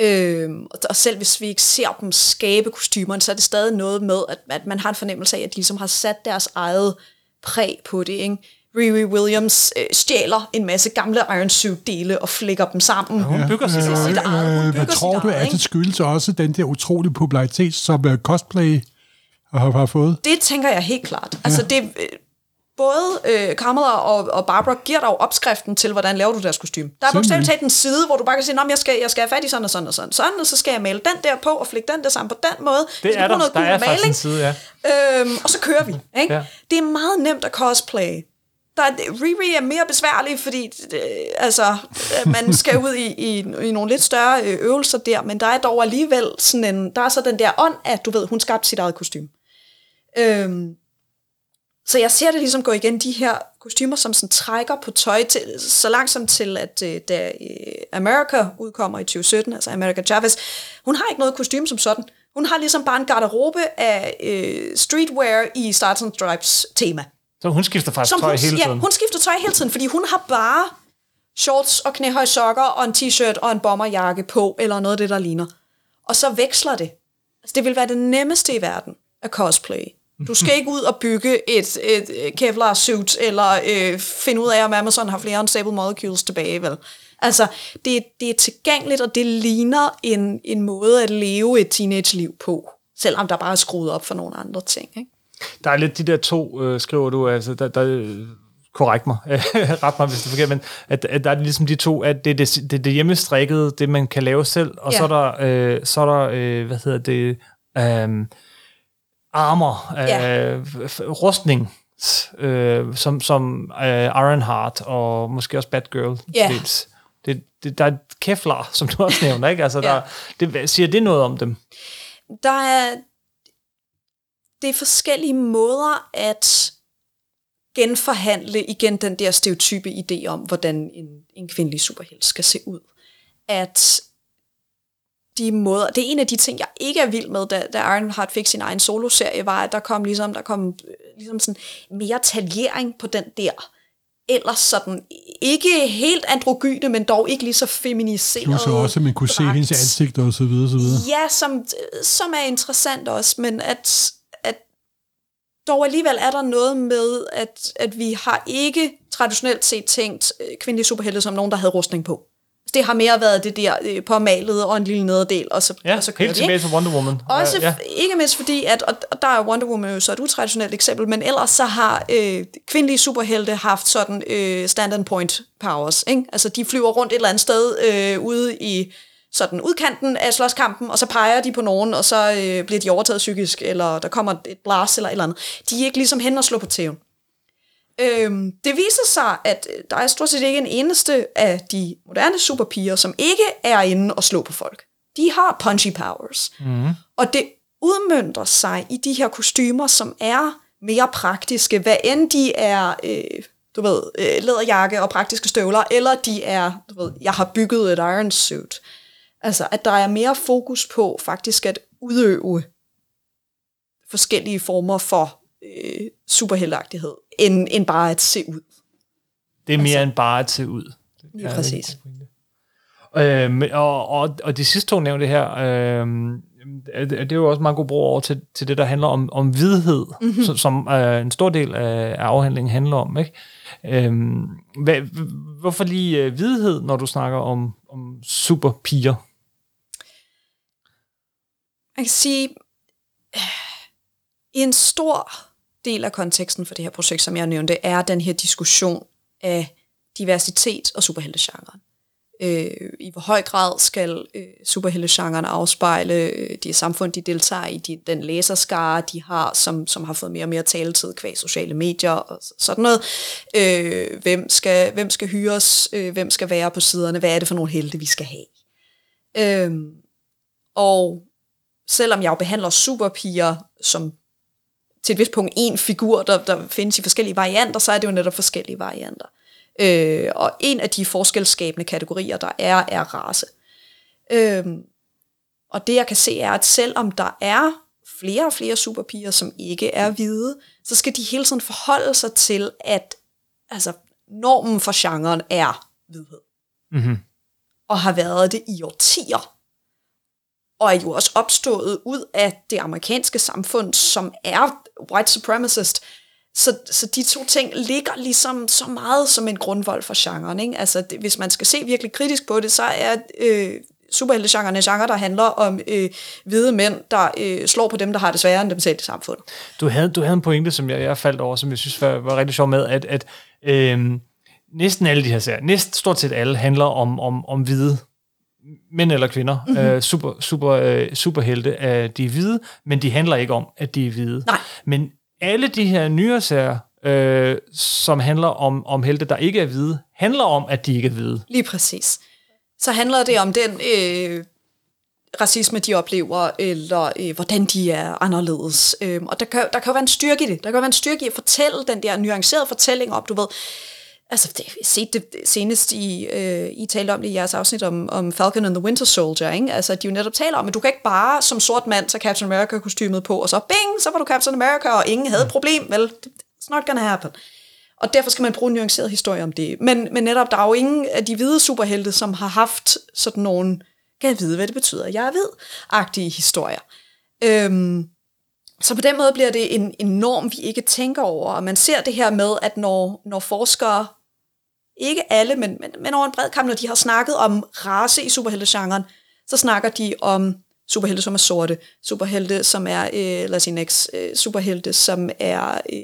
Øh, og- og selv hvis vi ikke ser dem skabe kostymerne, så er det stadig noget med, at, at man har en fornemmelse af, at de ligesom har sat deres eget præg på det. Ikke? Riri Williams øh, stjæler en masse gamle Iron Suit-dele og flækker dem sammen. Hun bygger sig Ja. sit eget. Hun Øh, hvad bygger tror du, eget, at det skyldes også den der utrolige popularitet, som uh, cosplay har, har fået? Det tænker jeg helt klart. Altså det, øh, både øh, Kamala og, og Barbara giver dig opskriften til, hvordan laver du deres kostume. Der er bogstaveligt talt en side, hvor du bare kan sige, at jeg skal, jeg skal have fat i sådan og sådan og sådan, sådan, og så skal jeg male den der på og flække den der sammen på den måde. Det er der. noget Der er faktisk en maling, side, ja. øhm, og så kører vi. Ikke? Ja. Det er meget nemt at cosplay. Der er, Riri er mere besværlig, fordi øh, altså, øh, man skal ud i, i, i nogle lidt større øh, øvelser der, men der er dog alligevel sådan en, der er så den der ånd, at du ved, hun skabte sit eget kostume. Øhm, så jeg ser det ligesom gå igen, de her kostymer, som sådan trækker på tøj til, så langsomt til, at øh, da øh, America udkommer i 2017, altså America Chavez, hun har ikke noget kostume som sådan. Hun har ligesom bare en garderobe af øh, streetwear i Stars and Stripes tema. Så hun skifter faktisk Som tøj hun, hele ja, tiden. hun skifter tøj hele tiden, fordi hun har bare shorts og knæhøje sokker og en t-shirt og en bomberjakke på, eller noget af det, der ligner. Og så veksler det. Altså, det vil være det nemmeste i verden at cosplay. Du skal ikke ud og bygge et, et, Kevlar suit, eller øh, finde ud af, om Amazon har flere unstable molecules tilbage, vel? Altså, det, det er tilgængeligt, og det ligner en, en måde at leve et teenage-liv på, selvom der bare er skruet op for nogle andre ting, ikke? Der er lidt de der to, øh, skriver du, altså, der, der øh, korrekt mig, ret mig, hvis det er forkert, men at, at der er ligesom de to, at det er det, det, det hjemmestrikkede, det man kan lave selv, og Ja. så er der, øh, så er der øh, hvad hedder det, øh, armor, øh, Ja. f- rustning, øh, som, som øh, Ironheart og måske også Batgirl. Ja. dels. Det, det, der er Kevlar, som du også nævner, ikke? Altså, Ja. der, det, siger det noget om dem? der er, det er forskellige måder at genforhandle igen den der stereotype idé om, hvordan en, en kvindelig superhelt skal se ud. At de måder, det er en af de ting, jeg ikke er vild med, da, da Ironheart fik sin egen soloserie, var, at der kom ligesom, der kom øh, ligesom sådan mere taljering på den der ellers sådan, ikke helt androgyne, men dog ikke lige så feminiseret. Plus også, at man kunne se dragt. hendes ansigt og så videre, så videre. Ja, som, som er interessant også, men at, at dog alligevel er der noget med, at, at vi har ikke traditionelt set tænkt øh, kvindelige superhelte som nogen, der havde rustning på. Det har mere været det der øh, påmalede og en lille nederdel, og så, Ja, og så kører helt tilbage til Wonder Woman. Også ja. ja. ikke mindst fordi, at, og, og der er Wonder Woman jo så et utraditionelt eksempel, men ellers så har øh, kvindelige superhelte haft sådan øh, stand point powers. Ikke? Altså de flyver rundt et eller andet sted øh, ude i sådan udkanten af slåskampen, og så peger de på nogen, og så øh, bliver de overtaget psykisk, eller der kommer et blast eller et eller andet. De er ikke ligesom hen og slå på tæven. Øhm, det viser sig, at øh, der er stort set ikke en eneste af de moderne superpiger, som ikke er inde og slå på folk. De har punchy powers. Mm. Og det udmønter sig i de her kostymer, som er mere praktiske, hvad end de er, øh, du ved, øh, læderjakke og praktiske støvler, eller de er, du ved, jeg har bygget et iron suit. Altså, at der er mere fokus på faktisk at udøve forskellige former for øh, superheltagtighed, end, end bare at se ud. Det er mere altså, end bare at se ud. Lige Ja, præcis. Øhm, og, og, og de sidste to nævnte her, øhm, det er jo også meget god brug over til, til det, der handler om, om hvidhed, Mhm. mm-hmm. som, som øh, en stor del af, af afhandlingen handler om. Ikke? Øhm, hvad, hvorfor lige øh, hvidhed, når du snakker om, om superpiger? Man kan sige, øh, en stor del af konteksten for det her projekt, som jeg nævnte, er den her diskussion af diversitet og superheltegenren. Øh, I hvor høj grad skal øh, superheltegenren afspejle øh, de samfund, de deltager i, de, den læserskare, de har, som, som har fået mere og mere taletid kvæg sociale medier og sådan noget. Øh, hvem, skal, hvem skal hyres? Øh, hvem skal være på siderne? Hvad er det for nogle helte, vi skal have? Øh, og selvom jeg jo behandler superpiger som til et vist punkt en figur, der, der findes i forskellige varianter, så er det jo netop forskellige varianter. Øh, og en af de forskelsskabende kategorier, der er, er race. Øh, og det jeg kan se er, at selvom der er flere og flere superpiger, som ikke er hvide, så skal de hele tiden forholde sig til, at altså, normen for genren er hvidhed. Mm-hmm. Og har været det i årtier og er jo også opstået ud af det amerikanske samfund, som er white supremacist. Så, så de to ting ligger ligesom så meget som en grundvold for genren. Ikke? Altså, det, hvis man skal se virkelig kritisk på det, så er øh, superheltegenren en genre, der handler om øh, hvide mænd, der øh, slår på dem, der har det sværere end dem selv i samfundet. Du havde, du havde en pointe, som jeg, jeg faldt over, som jeg synes var, var rigtig sjov med, at, at øh, næsten alle de her serier, næsten stort set alle, handler om, om, om hvide mænd eller kvinder, Mhm. mm-hmm. øh, super, super, øh, superhelte, øh, de er hvide, men de handler ikke om, at de er hvide. Nej. Men alle de her nyere serier, øh, som handler om, om helte, der ikke er hvide, handler om, at de ikke er hvide. Lige præcis. Så handler det om den, øh, racisme, de oplever, eller øh, hvordan de er anderledes. Øh, og der kan, der kan jo være en styrke i det. Der kan jo være en styrke i at fortælle den der nuancerede fortælling op, du ved. Altså, det, jeg set det senest i, øh, I talte om det i jeres afsnit om, om Falcon and the Winter Soldier, ikke? Altså, de jo netop taler om, at du kan ikke bare som sort mand tage Captain America-kostymet på, og så bing, så var du Captain America, og ingen havde et problem, vel? It's not gonna happen. Og derfor skal man bruge en nuanceret historie om det. Men, men netop, der er jo ingen af de hvide superhelte, som har haft sådan nogle, kan jeg vide, hvad det betyder, jeg er hvid-agtige historier. Øhm, så på den måde bliver det en, en norm, vi ikke tænker over, og man ser det her med, at når, når forskere, ikke alle, men, men, men over en bred kamp, når de har snakket om race i superheltegenren, så snakker de om superhelte, som er sorte, superhelte, som er øh, latinx, øh, superhelte, som er øh,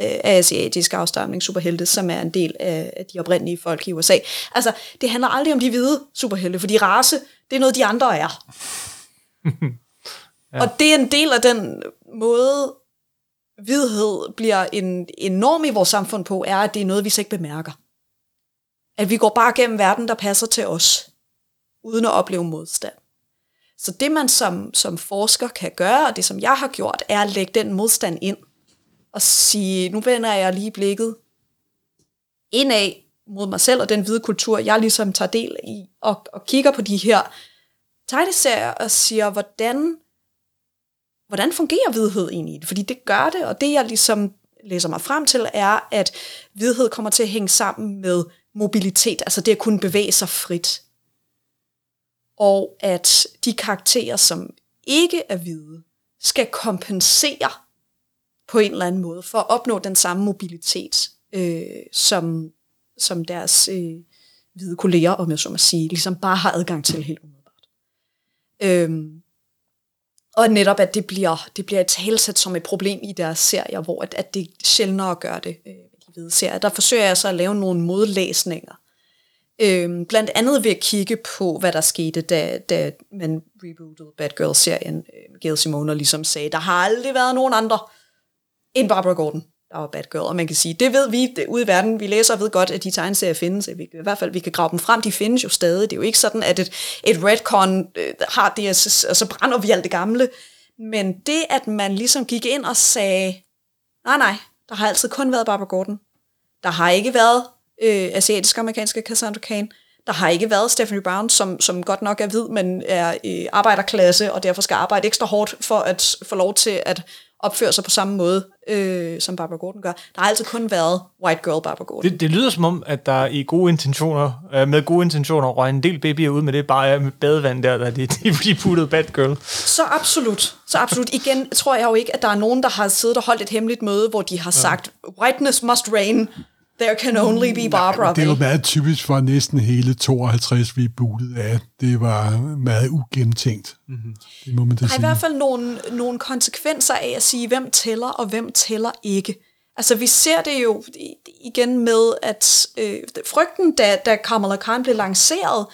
øh, asiatisk afstamning superhelte, som er en del af, af de oprindelige folk i USA. Altså, det handler aldrig om de hvide superhelte, fordi race, det er noget, de andre er. ja. Og det er en del af den måde, hvidhed bliver en, en norm i vores samfund på, er, at det er noget, vi så ikke bemærker. At vi går bare gennem verden, der passer til os, uden at opleve modstand. Så det, man som, som forsker kan gøre, og det, som jeg har gjort, er at lægge den modstand ind og sige, nu vender jeg lige blikket indad mod mig selv og den hvide kultur, jeg ligesom tager del i, og, og kigger på de her tegneserier og siger, hvordan, hvordan fungerer hvidhed egentlig? Fordi det gør det, og det jeg ligesom læser mig frem til, er, at hvidhed kommer til at hænge sammen med mobilitet, altså det at kunne bevæge sig frit. Og at de karakterer, som ikke er hvide, skal kompensere på en eller anden måde, for at opnå den samme mobilitet, øh, som, som deres øh, hvide kolleger, om jeg så må sige, ligesom bare har adgang til helt umiddelbart. Øhm, og netop, at det bliver, det bliver et som et problem i deres serier, hvor at, at det sjældnere gør det øh, hvide serier. Der forsøger jeg så at lave nogle modlæsninger. Øhm, blandt andet ved at kigge på, hvad der skete, da, da man rebootede Batgirl-serien. Øh, Gail Simone ligesom sagde, der har aldrig været nogen andre, end Barbara Gordon, der var Batgirl. Og man kan sige, det ved vi det, ude i verden. Vi læser og ved godt, at de tegneserier findes. Vi, I hvert fald, vi kan grave dem frem. De findes jo stadig. Det er jo ikke sådan, at et, et retcon øh, har det, og så, og så brænder vi alt det gamle. Men det, at man ligesom gik ind og sagde, nej, nej, der har altid kun været Barbara Gordon. Der har ikke været øh, asiatisk-amerikanske Cassandra Cain. Der har ikke været Stephanie Brown, som, som godt nok er hvid, men er øh, arbejderklasse, og derfor skal arbejde ekstra hårdt for at få lov til at opfører sig på samme måde, øh, som Barbara Gordon gør. Der har altid kun været white girl Barbara Gordon. Det, det lyder som om, at der i gode intentioner, øh, med gode intentioner, røg en del babyer ud med det bare med badevand der, der de, de, de puttede bad girl. Så absolut. Så absolut. Igen tror jeg jo ikke, at der er nogen, der har siddet og holdt et hemmeligt møde, hvor de har sagt, whiteness must reign, There can only be Barbara. Ja, det er jo meget typisk for næsten hele 52 vi bootet af. Det var meget ugennemtænkt. Mm-hmm. Det må man da Der er i hvert fald nogle, nogle konsekvenser af at sige, hvem tæller og hvem tæller ikke. Altså vi ser det jo igen med, at øh, frygten, da, da Kamala Khan blev lanceret,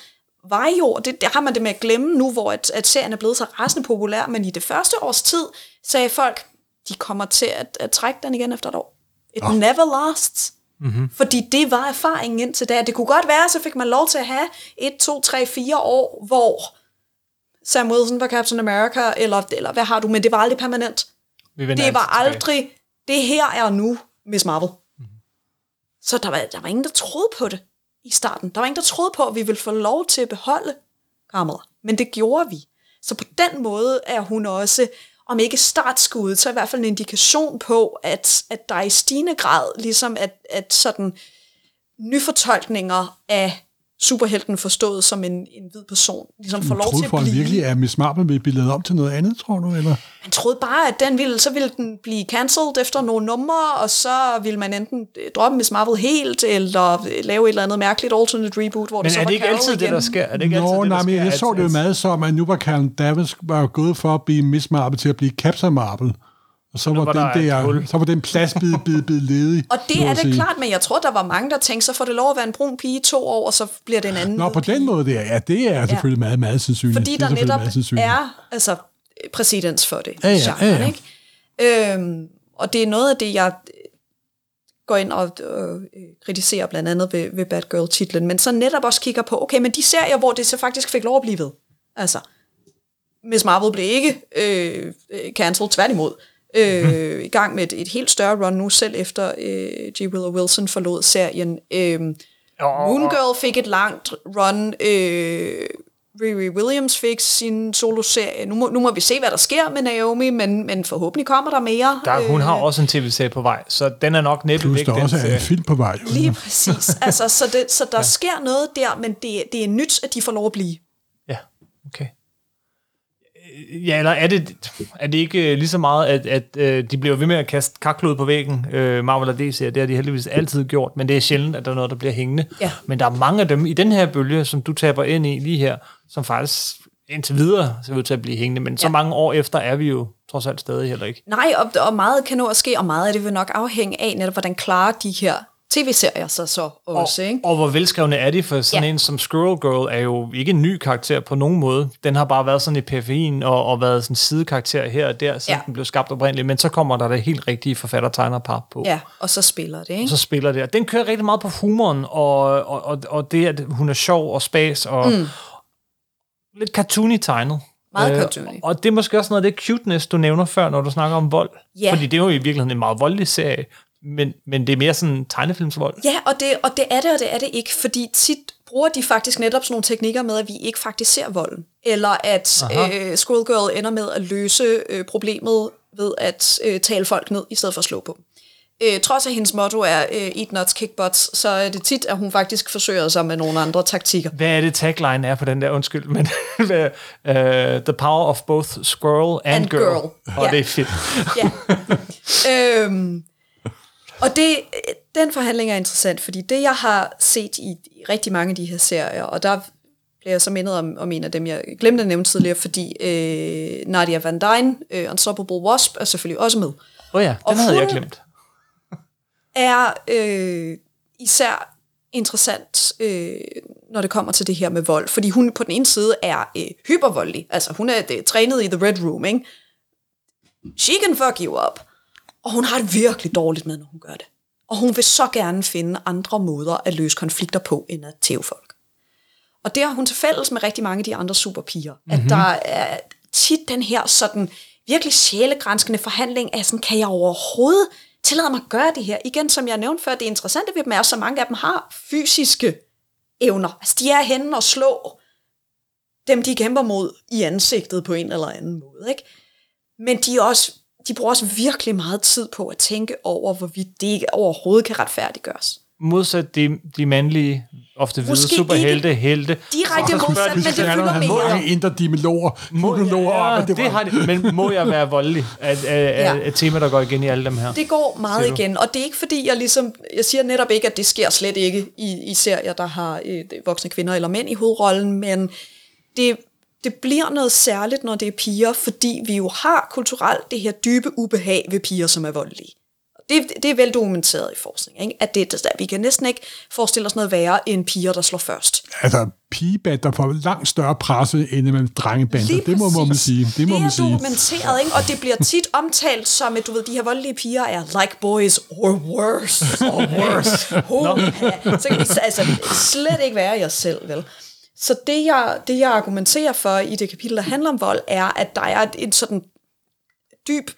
var jo, det, det har man det med at glemme nu, hvor at, at serien er blevet så rasende populær, men i det første års tid sagde folk, de kommer til at, at trække den igen efter et år. It oh. never lasts. Mm-hmm. Fordi det var erfaringen indtil da. Det kunne godt være, så fik man lov til at have et, to, tre, fire år, hvor Sam Wilson var Captain America, eller, eller hvad har du, men det var aldrig permanent. Det var aldrig, det her er nu Miss Marvel. Mm-hmm. Så der var, der var ingen, der troede på det i starten. Der var ingen, der troede på, at vi ville få lov til at beholde Kamala. Men det gjorde vi. Så på den måde er hun også om ikke startskud, så i hvert fald en indikation på, at, at der i stigende grad ligesom at, at sådan nyfortolkninger af superhelten forstået som en, en hvid person, ligesom får lov til at blive... Troede virkelig, at Miss Marvel ville blive lavet om til noget andet, tror du? Eller? Man troede bare, at den ville, så ville den blive cancelled efter nogle numre, og så ville man enten droppe Miss Marvel helt, eller lave et eller andet mærkeligt alternate reboot, hvor men det så er det ikke altid igen. det, der sker? Er det ikke Nå, altid nej, det, men der jeg sker, så det jo meget som, at nu var Karen Davis var gået for at blive Miss Marvel til at blive Captain Marvel. Og så var, var den der så var den plads blevet, blevet, blevet ledig. Og det er det klart, men jeg tror, der var mange, der tænkte, så får det lov at være en brun pige i to år, og så bliver det en anden Nå, på pige. den måde der, ja, det er selvfølgelig meget, meget sandsynligt. Fordi der netop er altså, præcedens for det. Ja, ja, genren, ja, Ikke? Øhm, og det er noget af det, jeg går ind og øh, kritiserer blandt andet ved, ved Bad Girl-titlen, men så netop også kigger på, okay, men de serier, hvor det så faktisk fik lov at blive ved. Altså, Miss Marvel blev ikke øh, øh, cancelled, tværtimod. Øh, I gang med et, et helt større run nu, selv efter øh, G. Willow Wilson forlod serien. Øh, Moon Girl fik et langt run. Øh, Riri Williams fik sin soloserie. Nu må, nu må vi se, hvad der sker med Naomi, men, men forhåbentlig kommer der mere. Der, hun har også en tv-serie på vej, så den er nok næppe Plus væk. der også er en film på vej. Lige præcis. Altså, så, det, så der ja. sker noget der, men det, det er nyt, at de får lov at blive. Ja, okay. Ja, eller er det, er det ikke øh, lige så meget, at, at øh, de bliver ved med at kaste kakklud på væggen, øh, Marvel og DC, det har de heldigvis altid gjort, men det er sjældent, at der er noget, der bliver hængende. Ja. Men der er mange af dem i den her bølge, som du taber ind i lige her, som faktisk indtil videre ser ud til at blive hængende, men så Ja. mange år efter er vi jo trods alt stadig heller ikke. Nej, og, og meget kan nå at ske, og meget af det vil nok afhænge af netop, hvordan klarer de her tv-serier sig så også, og, ikke? og hvor velskrevne er de, for sådan Ja. en som Squirrel Girl er jo ikke en ny karakter på nogen måde. Den har bare været sådan i periferien og, og været sådan en sidekarakter her og der, siden Ja. den blev skabt oprindeligt, men så kommer der det helt rigtige forfatter-tegner-par på. Ja, og så spiller det, ikke? Og så spiller det. Og den kører rigtig meget på humoren, og, og, og, og det, at hun er sjov og spas, og mm. lidt cartoony tegnet. Meget Øh, cartoony. og det er måske også noget af det cuteness, du nævner før, når du snakker om vold. Ja. Fordi det er jo i virkeligheden en meget voldelig serie, men, men det er mere sådan tegnefilmsvold. Ja, og det, og det er det, og det er det ikke, fordi tit bruger de faktisk netop sådan nogle teknikker med, at vi ikke faktisk ser volden. Eller at øh, Squirrel Girl ender med at løse øh, problemet ved at øh, tale folk ned, i stedet for at slå på dem. Øh, trods at hendes motto er øh, eat nuts, kick butts, så er det tit, at hun faktisk forsøger sig med nogle andre taktikker. Hvad er det tagline er på den der, undskyld, men uh, The power of both squirrel and, And girl. girl. Og Ja. det er fedt. Ja. øhm, og det, den forhandling er interessant, fordi det, jeg har set i, rigtig mange af de her serier, og der bliver jeg så mindet om, om en af dem, jeg glemte at nævne tidligere, fordi øh, Nadia Van Dyne, øh, Unstoppable Wasp, er selvfølgelig også med. Åh oh ja, den Og havde jeg glemt. er øh, især interessant, øh, når det kommer til det her med vold. Fordi hun på den ene side er øh, hypervoldelig. Altså hun er øh, trænet i The Red Room, ikke? She can fuck you up. Og hun har det virkelig dårligt med, når hun gør det. Og hun vil så gerne finde andre måder at løse konflikter på, end at tæve folk. Og det har hun til fælles med rigtig mange af de andre superpiger. Mm-hmm. At der er tit den her sådan virkelig sjælegrænskende forhandling af sådan, kan jeg overhovedet tillade mig at gøre det her? Igen, som jeg nævnte før, det interessante ved dem er, at så mange af dem har fysiske evner. Altså, de er henne og slå dem, de kæmper mod i ansigtet på en eller anden måde. Ikke? Men de, er også, de bruger også virkelig meget tid på at tænke over, hvorvidt det ikke overhovedet kan retfærdiggøres. Modsat de, de mandlige, ofte hvide Måske superhelte, ikke helte. Direkte modsat, men det Der er fylder mere. mange indre dialoger, monologer om, ja, at det, det har de, men må jeg være voldelig? Er, er, er, Ja. et tema, der går igen i alle dem her. Det går meget igen, og det er ikke fordi, jeg ligesom, jeg siger netop ikke, at det sker slet ikke i, i serier, der har øh, voksne kvinder eller mænd i hovedrollen, men det, det bliver noget særligt, når det er piger, fordi vi jo har kulturelt det her dybe ubehag ved piger, som er voldelige. Det, det er vel dokumenteret i forskning, ikke? at det, vi kan næsten ikke forestille os noget værre end piger, der slår først. Altså, pigebander får langt større presse end med drengebander. Det må, må man sige. Det må det man er sige. dokumenteret, ikke? og det bliver tit omtalt som, at du ved, de her voldelige piger er like boys or worse. Or worse. Hoha. Så kan vi altså, slet ikke være jer selv, vel? Så det jeg, det, jeg argumenterer for i det kapitel, der handler om vold, er, at der er en sådan dyb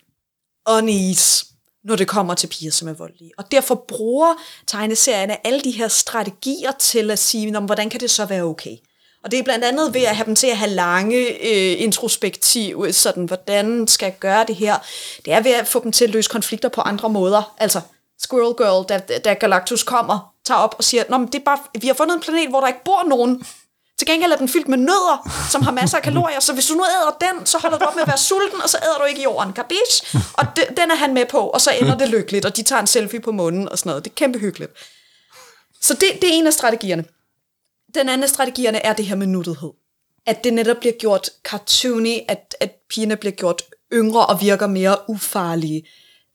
unease, når det kommer til piger, som er voldelige. Og derfor bruger tegneserierne alle de her strategier til at sige, hvordan kan det så være okay? Og det er blandt andet ved at have dem til at have lange øh, introspektiv, sådan, hvordan skal jeg gøre det her? Det er ved at få dem til at løse konflikter på andre måder. Altså, Squirrel Girl, da, da Galactus kommer, tager op og siger, Nå, men det er bare, vi har fundet en planet, hvor der ikke bor nogen. Til gengæld er den fyldt med nødder, som har masser af kalorier, så hvis du nu æder den, så holder du op med at være sulten, og så æder du ikke jorden, kapish? Og de, den er han med på, og så ender det lykkeligt, og de tager en selfie på munden og sådan noget. Det er kæmpe hyggeligt. Så det, det er en af strategierne. Den anden af strategierne er det her med nuttighed. At det netop bliver gjort cartoony, at, at pigerne bliver gjort yngre og virker mere ufarlige.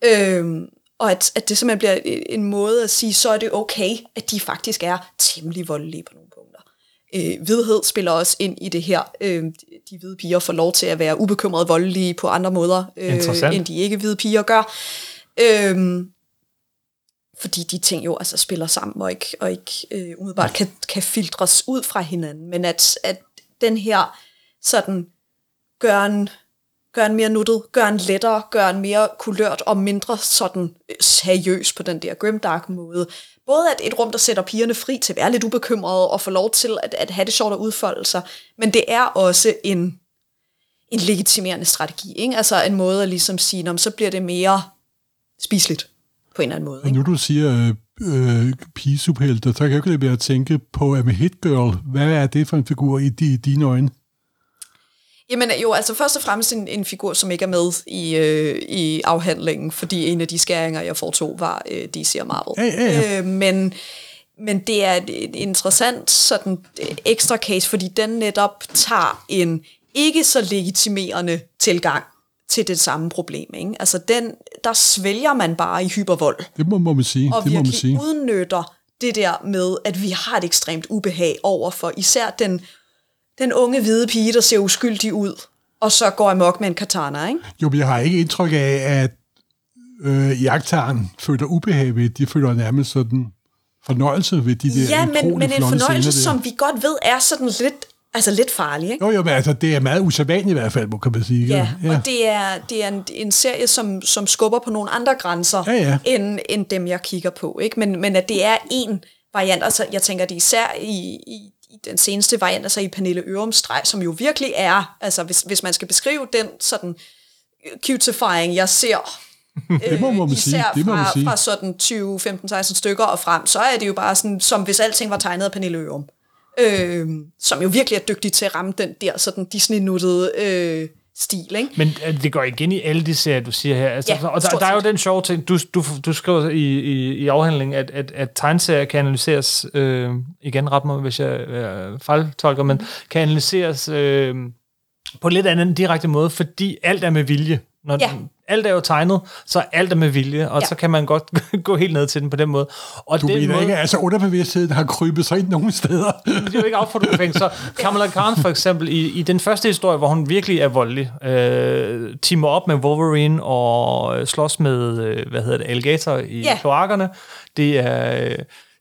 Øhm, og at, at det simpelthen bliver en måde at sige, så er det okay, at de faktisk er temmelig voldelige på nogle. Øh, hvidhed spiller også ind i det her. Øh, de hvide piger får lov til at være ubekymrede voldelige på andre måder, øh, end de ikke hvide piger gør. Øh, fordi de ting jo altså spiller sammen og ikke, og ikke øh, umiddelbart kan, kan filtres ud fra hinanden. Men at, at den her sådan gøre en, gøre en mere nuttet, gøre en lettere, gøre en mere kulørt og mindre sådan øh, seriøs på den der grimdark måde. Både at et rum, der sætter pigerne fri til at være lidt ubekymrede og få lov til at, at have det sjovt at udfolde sig, men det er også en, en legitimerende strategi, ikke? altså en måde at ligesom sige, så bliver det mere spiseligt på en eller anden måde. Ikke? Og nu du siger øh, øh, pigesuperhelte, så kan jeg ikke lade være at tænke på med Hit Girl. Hvad er det for en figur i, i dine øjne? Jamen jo, altså først og fremmest en, en figur, som ikke er med i, øh, i afhandlingen, fordi en af de skæringer, jeg foretog, var øh, DC og Marvel. Ja, ja, ja. Øh, men, men det er et, interessant sådan ekstra case, fordi den netop tager en ikke så legitimerende tilgang til det samme problem. Ikke? Altså den, der svælger man bare i hypervold. Det må, må man sige. Og det må man sige. udnytter det der med, at vi har et ekstremt ubehag over for især den, den unge hvide pige, der ser uskyldig ud, og så går amok med en katana, ikke? Jo, men jeg har ikke indtryk af, at øh, jagttaren føler ubehag ved, de føler nærmest sådan fornøjelse ved de der Ja, men, men en fornøjelse, som vi godt ved er sådan lidt Altså lidt farlig, ikke? Jo, jo, men altså, det er meget usædvanligt i hvert fald, kan man sige. Ja, ja. og det er, det er en, en serie, som, som skubber på nogle andre grænser, ja, ja. End, end dem, jeg kigger på. Ikke? Men, men at det er en variant, altså jeg tænker, det er især i, i den seneste variant, altså i Pernille Ørums streg, som jo virkelig er, altså hvis, hvis man skal beskrive den sådan cutifying, jeg ser det må man øh, sige. Det må fra, man sige. fra sådan 20, 15, 16 stykker og frem, så er det jo bare sådan, som hvis alting var tegnet af Pernille Ørum øh, som jo virkelig er dygtig til at ramme den der sådan Disney-nuttede øh, stil. Ikke? Men øh, det går igen i alle de serier, du siger her. Altså, ja, og der, der er jo den sjove ting, du, du, du skriver i, i, i afhandlingen, at, at, at tegneserier kan analyseres, øh, igen ret mig, hvis jeg øh, fejltolker, men kan analyseres øh, på en lidt anden direkte måde, fordi alt er med vilje. Når ja. alt er jo tegnet, så alt er med vilje, og ja. så kan man godt gå helt ned til den på den måde. Og du den mener måde, ikke, altså underbevidstheden har krybet sig ind nogle steder? det er jo ikke opfordret Så Kamala Khan for eksempel, i, i den første historie, hvor hun virkelig er voldelig, øh, timer op med Wolverine og slås med, øh, hvad hedder det, alligator i ja. kloakkerne. Det er... Øh,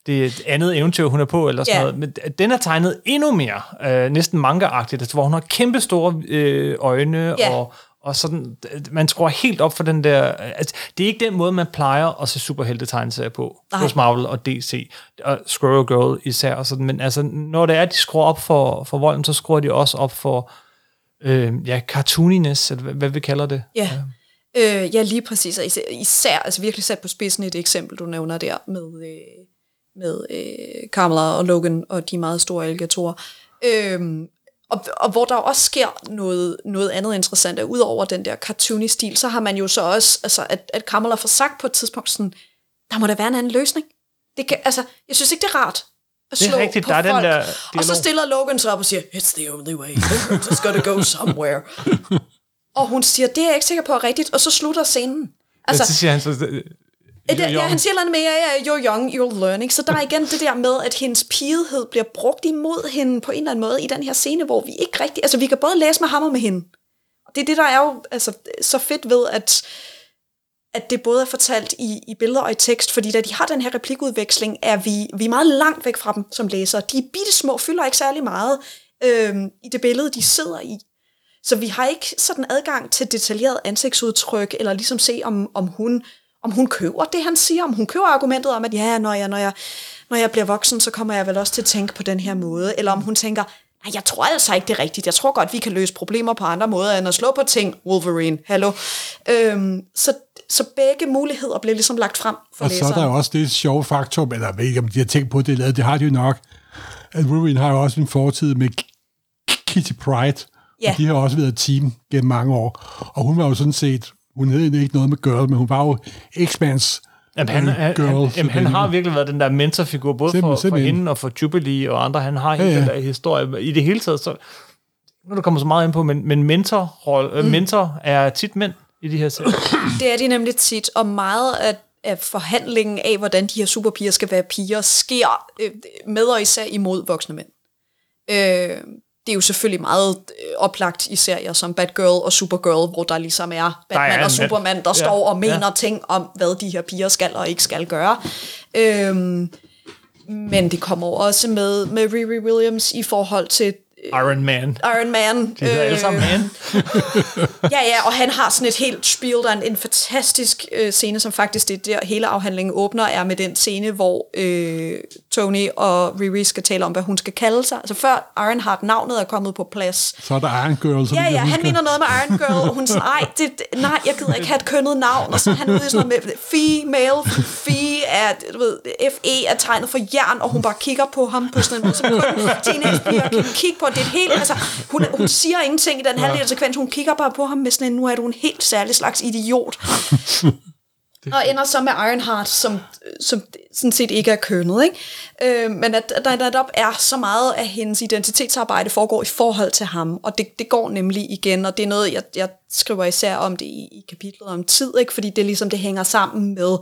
det er et andet eventyr, hun er på, eller sådan yeah. noget. Men den er tegnet endnu mere, øh, næsten manga-agtigt, altså, hvor hun har kæmpe store øh, øjne, yeah. og, og sådan, man skruer helt op for den der, altså, det er ikke den måde, man plejer at se superhelte-tegneserier på, Nej. hos Marvel og DC, og Squirrel Girl især, og sådan, men altså, når det er, at de skruer op for, for volden, så skruer de også op for, øh, ja, cartooniness, eller hvad, hvad vi kalder det. Ja. Ja. Øh, ja, lige præcis, og især, især, altså virkelig sat på spidsen et eksempel, du nævner der, med, øh, med øh, Kamala og Logan og de meget store alligatorer. Øh, og, og hvor der også sker noget, noget andet interessant, at udover den der cartoony-stil, så har man jo så også, altså, at, at Kamala får sagt på et tidspunkt sådan, der må der være en anden løsning. Det kan, altså, jeg synes ikke, det er rart at slå det er rigtigt, på der er folk. Den der og så stiller Logan sig op og siger, it's the only way, it's gotta go somewhere. og hun siger, det er jeg ikke sikker på er rigtigt, og så slutter scenen. Altså, så siger han så, det, ja, han siger noget med, ja, you're young, you're learning. Så der er igen det der med, at hendes pigehed bliver brugt imod hende på en eller anden måde i den her scene, hvor vi ikke rigtig... Altså, vi kan både læse med ham og med hende. Og det er det, der er jo altså, så fedt ved, at, at det både er fortalt i, i billeder og i tekst, fordi da de har den her replikudveksling, er vi, vi er meget langt væk fra dem som læsere. De er bitte små, fylder ikke særlig meget øh, i det billede, de sidder i. Så vi har ikke sådan adgang til detaljeret ansigtsudtryk, eller ligesom se, om, om hun om hun køber det, han siger, om hun køber argumentet om, at ja, når jeg, når jeg, når jeg bliver voksen, så kommer jeg vel også til at tænke på den her måde, eller om hun tænker, nej, jeg tror altså ikke, det er rigtigt, jeg tror godt, vi kan løse problemer på andre måder, end at slå på ting, Wolverine, hallo. Øhm, så, så begge muligheder bliver ligesom lagt frem for Og læseren. så er der også det sjove faktum, eller jeg ved ikke, om de har tænkt på det, det har de jo nok, at Wolverine har jo også en fortid med Kitty Pride, ja. og de har også været et team gennem mange år, og hun var jo sådan set hun hed ikke noget med girl, men hun var jo X-Mans Jamen, han, han, girl. Han, jamen, han har virkelig været den der mentorfigur, både simpelthen, for, for hende og for Jubilee og andre. Han har ja, ja. den der historie. I det hele taget, så, nu der kommer så meget ind på, men, men mentor, mm. mentor er tit mænd i de her serier. Det er de nemlig tit, og meget af, af forhandlingen af, hvordan de her superpiger skal være piger, sker øh, med og især imod voksne mænd. Øh, det er jo selvfølgelig meget øh, oplagt i serier som Batgirl og Supergirl, hvor der ligesom er Batman der er og Superman, der ja, står og mener ja. ting om, hvad de her piger skal og ikke skal gøre. Øhm, men det kommer også med, med Riri Williams i forhold til Iron Man. Iron Man. De hedder alle sammen Man. ja, ja, og han har sådan et helt spiel, der er en, en fantastisk øh, scene, som faktisk det der hele afhandlingen åbner, er med den scene, hvor øh, Tony og Riri skal tale om, hvad hun skal kalde sig. Altså før Ironheart navnet er kommet på plads. Så er der Iron Girl, som Ja, ja, han mener noget med Iron Girl, og hun siger, nej, det, det- nej, jeg gider ikke have et kønnet navn, og så er han ude i sådan noget med, female, fe er, du ved, FE er tegnet for jern, og hun bare kigger på ham på sådan en måde, som kun teenagepiger kan kigge på. Det er et helt, altså, hun, hun siger ingenting i den halvdel sekvens, hun kigger bare på ham med sådan en, nu er du en helt særlig slags idiot. og ender så med Ironheart, som, som sådan set ikke er kønnet. Ikke? Øh, men at, at der netop er så meget af hendes identitetsarbejde foregår i forhold til ham, og det, det går nemlig igen, og det er noget, jeg, jeg skriver især om det i, i kapitlet om tid, ikke? fordi det ligesom det hænger sammen med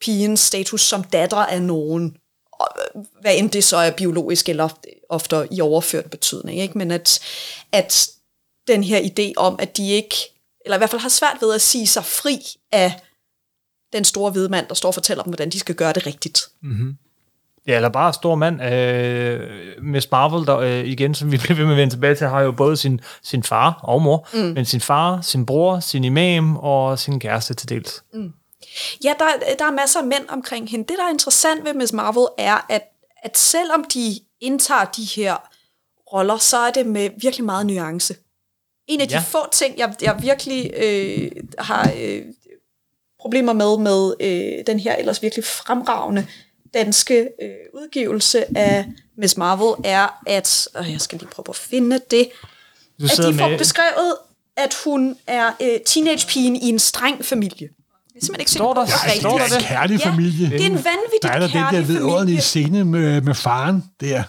pigens status som datter af nogen, og, hvad end det så er biologisk eller ofte i overført betydning, ikke? men at, at den her idé om, at de ikke, eller i hvert fald har svært ved at sige sig fri af den store hvide mand, der står og fortæller dem, hvordan de skal gøre det rigtigt. Ja, eller bare stor mand. Øh, Miss Marvel, der øh, igen, som vi bliver ved med at vende tilbage til, har jo både sin, sin far og mor, mm. men sin far, sin bror, sin imam og sin kæreste til dels. Ja, der, der er masser af mænd omkring hende. Det, der er interessant ved Miss Marvel, er, at, at selvom de indtager de her roller, så er det med virkelig meget nuance. En af de Ja. få ting, jeg, jeg virkelig øh, har øh, problemer med, med øh, den her ellers virkelig fremragende danske øh, udgivelse af Miss Marvel, er, at, og jeg skal lige prøve at finde det, Du at de får med, beskrevet, at hun er øh, teenagepigen i en streng familie. Er simpelthen ikke Står på, der- det er rigtigt. står der det er en det? kærlig Ja, familie. Det er en vanvittigt Der er der den der kærlig familie. scene med, med faren der,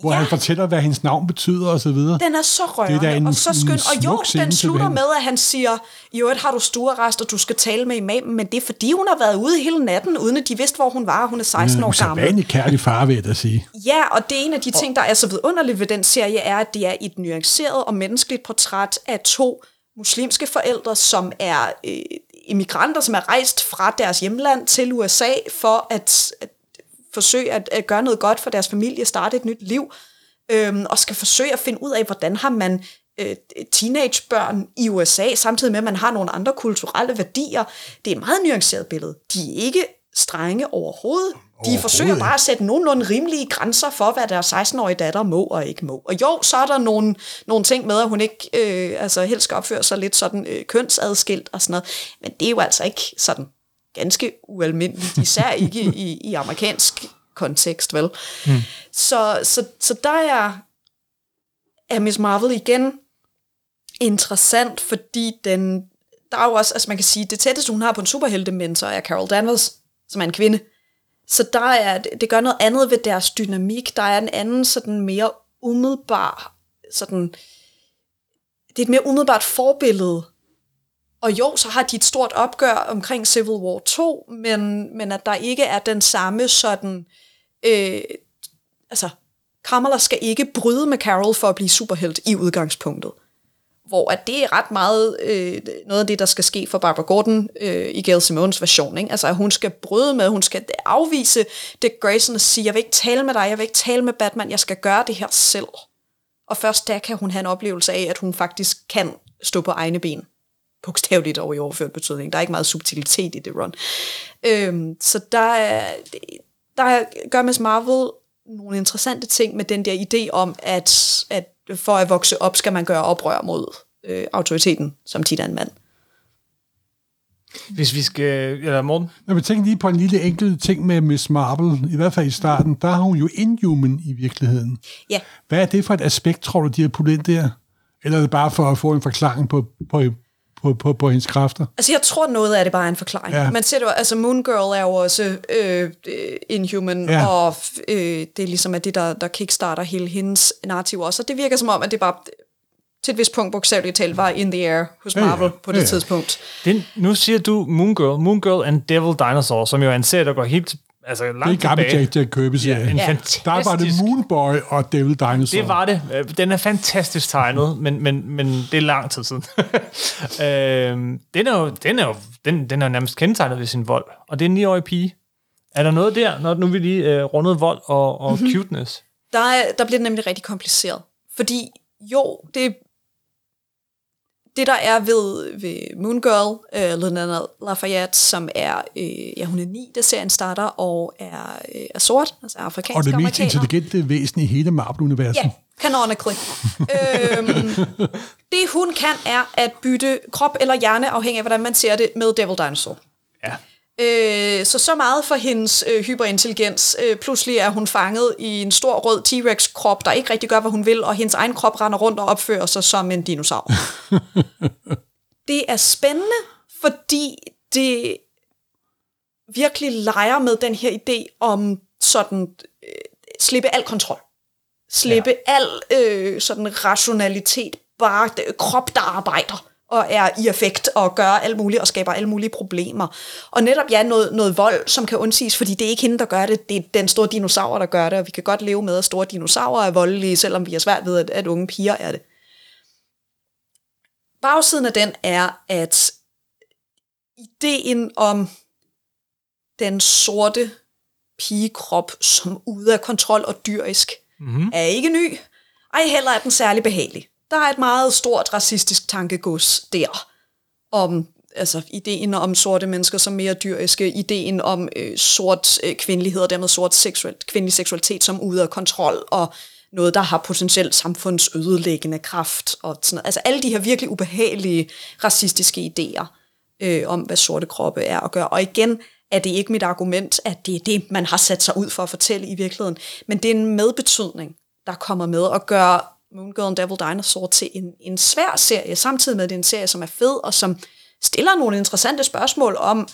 hvor Ja. han fortæller, hvad hendes navn betyder og så videre. Den er så rørende Det er en- og så skøn. en Og jo, den slutter med, at han siger, øvrigt har du stuerrest, og du skal tale med imamen, men det er fordi, hun har været ude hele natten, uden at de vidste, hvor hun var, og hun er 16 år gammel. Usædvanlig kærlig far, vil jeg da sige. Ja, og det er en af de ting, der er så vidunderligt ved den serie, er, at det er et nuanceret og menneskeligt portræt af to muslimske forældre, som er øh, immigranter, som er rejst fra deres hjemland til USA for at, at forsøge at, at gøre noget godt for deres familie, starte et nyt liv, øhm, og skal forsøge at finde ud af, hvordan har man øh, teenagebørn i USA, samtidig med, at man har nogle andre kulturelle værdier. Det er et meget nuanceret billede. De er ikke strenge overhovedet. De forsøger bare at sætte nogenlunde rimelige grænser for, hvad deres 16-årige datter må og ikke må. Og jo, så er der nogle, nogle ting med, at hun ikke øh, altså helst skal opføre sig lidt sådan øh, kønsadskilt og sådan noget. Men det er jo altså ikke sådan ganske ualmindeligt, især ikke i, i amerikansk kontekst, vel? Mm. Så, så, så der er, er Miss Marvel igen interessant, fordi den, der er jo også, altså man kan sige, det tætteste hun har på en superheltementor er Carol Danvers, som er en kvinde. Så der er, det gør noget andet ved deres dynamik. Der er en anden sådan mere umiddelbar, sådan, det er et mere umiddelbart forbillede. Og jo, så har de et stort opgør omkring Civil War 2, men, men at der ikke er den samme sådan, øh, altså, Kamala skal ikke bryde med Carol for at blive superhelt i udgangspunktet. Hvor at det er ret meget øh, noget af det, der skal ske for Barbara Gordon øh, i Gail Simones version. Ikke? Altså, at hun skal bryde med, hun skal afvise Dick Grayson og sige, jeg vil ikke tale med dig, jeg vil ikke tale med Batman, jeg skal gøre det her selv. Og først der kan hun have en oplevelse af, at hun faktisk kan stå på egne ben. Bogstaveligt og i overført betydning. Der er ikke meget subtilitet i det run. Øhm, så der, der gør Miss Marvel nogle interessante ting med den der idé om, at, at for at vokse op, skal man gøre oprør mod øh, autoriteten, som tit er en mand. Hvis vi skal... Eller Morten? Jeg vil tænke lige på en lille enkelt ting med Miss Marvel, i hvert fald i starten, der har hun jo inhuman i virkeligheden. Ja, Hvad er det for et aspekt, tror du, de har puttet ind der? Eller er det bare for at få en forklaring på, på, på, på, på hendes kræfter? altså jeg tror noget af det bare er en forklaring. Ja. Ja. Man ser det jo, altså Moon Girl er jo også øh, øh, Inhuman, Ja. ja. og øh, det er ligesom at det, der, der kickstarter hele hendes narrativ også. Og det virker som om, at det bare til et vist punkt bogstaveligt talt var in the air hos Ja, ja. Marvel på det Ja, ja. tidspunkt. Den, nu siger du Moon Girl. Moon Girl and Devil Dinosaur, som jo er en serie, der går helt altså, Det er langt gammel. Jack, Jack Kirby-serie. En Ja. fantastisk... Der var det Moonboy og Devil Dinosaur. Det var det. Øh, Den er fantastisk tegnet, men, men, men det er lang tid siden. øhm, den er jo, den er jo den, den er jo nærmest kendetegnet ved sin vold, og det er en 9-årig pige. Er der noget der, når nu vi lige øh, rundet vold og, og Mhm. mm-hmm. cuteness? Der, er, der bliver det nemlig rigtig kompliceret. Fordi jo, det det der er ved, ved Moon Girl, uh, Lena Lafayette, som er, øh, ja hun er ni, da serien starter, og er, øh, er sort, altså afrikansk Og det mest intelligente væsen i hele Marvel-universet. Ja, canonically. øhm, det hun kan, er at bytte krop eller hjerne, afhængig af hvordan man ser det, med Devil Dinosaur. Ja. Øh, så så meget for hendes øh, hyperintelligens. Øh, pludselig er hun fanget i en stor rød T-Rex-krop, der ikke rigtig gør, hvad hun vil, og hendes egen krop render rundt og opfører sig som en dinosaur. det er spændende, fordi det virkelig leger med den her idé om sådan øh, slippe al kontrol. Slippe ja. al øh, sådan rationalitet, bare det, krop, der arbejder og er i effekt og gør alt muligt og skaber alle mulige problemer. Og netop ja, noget, noget vold, som kan undsiges, fordi det er ikke hende, der gør det, det er den store dinosaur, der gør det, og vi kan godt leve med, at store dinosaurer er voldelige, selvom vi er svært ved, at, at unge piger er det. Bagsiden af den er, at ideen om den sorte pigekrop som ude af kontrol og dyrisk, mm-hmm. er ikke ny. Ej, heller er den særlig behagelig. Der er et meget stort racistisk tankegods der, om altså ideen om sorte mennesker som mere dyriske, ideen om øh, sort øh, kvindelighed og dermed sort seksuel, kvindelig seksualitet som ude af kontrol, og noget, der har potentielt samfundsødelæggende kraft, og sådan noget. Altså alle de her virkelig ubehagelige racistiske idéer øh, om, hvad sorte kroppe er at gøre. Og igen er det ikke mit argument, at det er det, man har sat sig ud for at fortælle i virkeligheden, men det er en medbetydning, der kommer med og gør Moon Girl and Devil Dinosaur til en, en svær serie, samtidig med at det er en serie, som er fed, og som stiller nogle interessante spørgsmål om,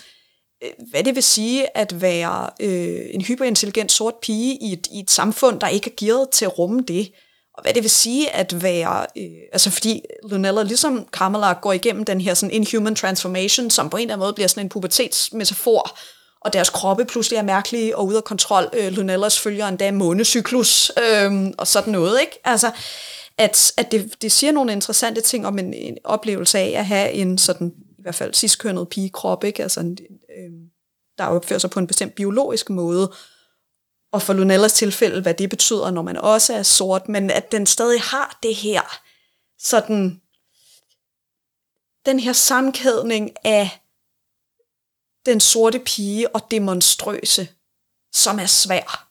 øh, hvad det vil sige at være øh, en hyperintelligent sort pige i et, i et samfund, der ikke er gearet til at rumme det. Og hvad det vil sige at være, øh, altså fordi Lunella ligesom Kamala går igennem den her sådan inhuman transformation, som på en eller anden måde bliver sådan en pubertetsmetafor, og deres kroppe pludselig er mærkelige og ude af kontrol. Øh, Lunellas følger endda månecyklus øh, og sådan noget, ikke? Altså, at, at det, det siger nogle interessante ting om en, en oplevelse af at have en sådan, i hvert fald sidstkønnet pigekrop, ikke? Altså, en, øh, der opfører sig på en bestemt biologisk måde, og for Lunellas tilfælde, hvad det betyder, når man også er sort, men at den stadig har det her, sådan, den her sammenkædning af den sorte pige og det monstrøse, som er svær,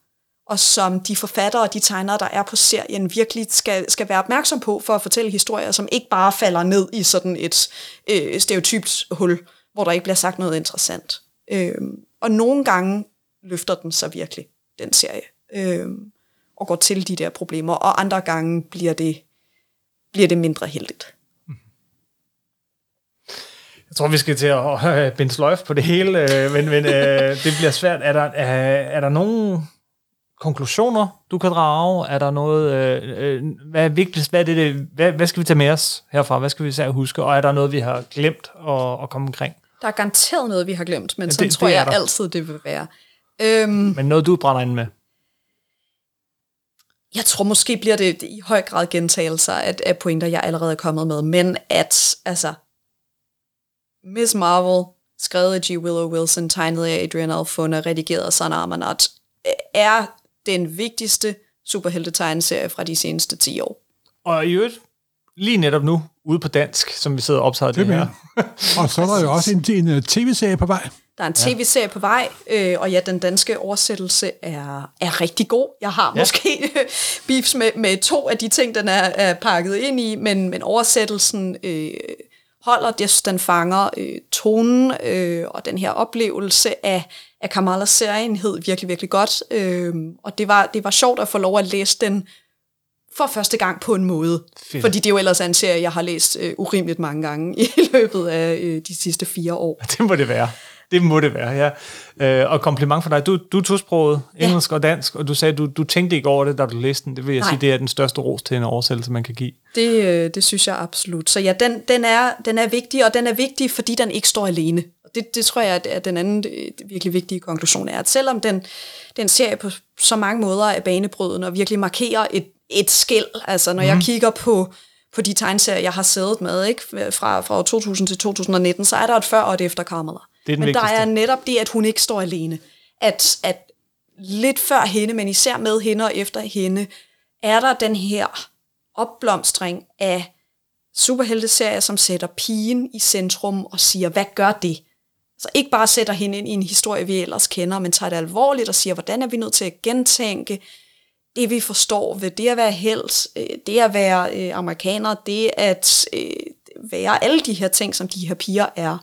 og som de forfattere og de tegnere, der er på serien, virkelig skal, skal være opmærksom på for at fortælle historier, som ikke bare falder ned i sådan et øh, stereotypt hul, hvor der ikke bliver sagt noget interessant. Øh, og nogle gange løfter den sig virkelig, den serie, øh, og går til de der problemer, og andre gange bliver det, bliver det mindre heldigt. Jeg tror, vi skal til at øh, binde sløjf på det hele, øh, men, men øh, det bliver svært. Er der, er, er der nogle konklusioner, du kan drage? Er der noget, øh, hvad er vigtigst? Hvad, er det, det, hvad, hvad skal vi tage med os herfra? Hvad skal vi især huske? Og er der noget, vi har glemt at, at komme omkring? Der er garanteret noget, vi har glemt, men ja, sådan det, tror det jeg der. altid, det vil være. Øhm, men noget, du brænder ind med? Jeg tror måske bliver det i høj grad gentagelser af, af pointer, jeg allerede er kommet med, men at altså, Miss Marvel, skrevet af G. Willow Wilson, tegnet af Adrian Alfona, redigeret af Sana Amanat, er den vigtigste superhelte-tegneserie fra de seneste 10 år. Og i øvrigt, lige netop nu, ude på dansk, som vi sidder og optager det, det her. og så er der jo også en, en øh, tv-serie på vej. Der er en tv-serie på vej, øh, og ja, den danske oversættelse er, er rigtig god. Jeg har ja. måske beefs med, med to af de ting, den er, er pakket ind i, men, men oversættelsen øh, holder, det, den fanger øh, tonen øh, og den her oplevelse af, af Kamalas serienhed virkelig, virkelig godt. Øh, og det var, det var sjovt at få lov at læse den for første gang på en måde. Fedt. Fordi det er jo ellers en serie, jeg har læst øh, urimeligt mange gange i løbet af øh, de sidste fire år. Det må det være. Det må det være, ja. Øh, og kompliment for dig. Du, du er tosproget, engelsk ja. og dansk, og du sagde, du, du tænkte ikke over det, da du læste den. Det vil jeg Nej. sige, det er den største ros til en oversættelse, man kan give. Det, øh, det synes jeg absolut. Så ja, den, den, er, den er vigtig, og den er vigtig, fordi den ikke står alene. Det, det tror jeg, at den anden øh, virkelig vigtige konklusion er, at selvom den, den serie på så mange måder er banebrydende og virkelig markerer et, et skæld, altså når mm. jeg mhm. kigger på på de tegneserier, jeg har siddet med, ikke? Fra, fra 2000 til 2019, så er der et før og et efter Carmela. Det er men vigtigste. der er netop det, at hun ikke står alene. At, at lidt før hende, men især med hende og efter hende, er der den her opblomstring af superhelteserier, som sætter pigen i centrum og siger, hvad gør det? Så ikke bare sætter hende ind i en historie, vi ellers kender, men tager det alvorligt og siger, hvordan er vi nødt til at gentænke det, vi forstår ved det at være helt, øh, det at være øh, amerikaner, det at øh, være alle de her ting, som de her piger er.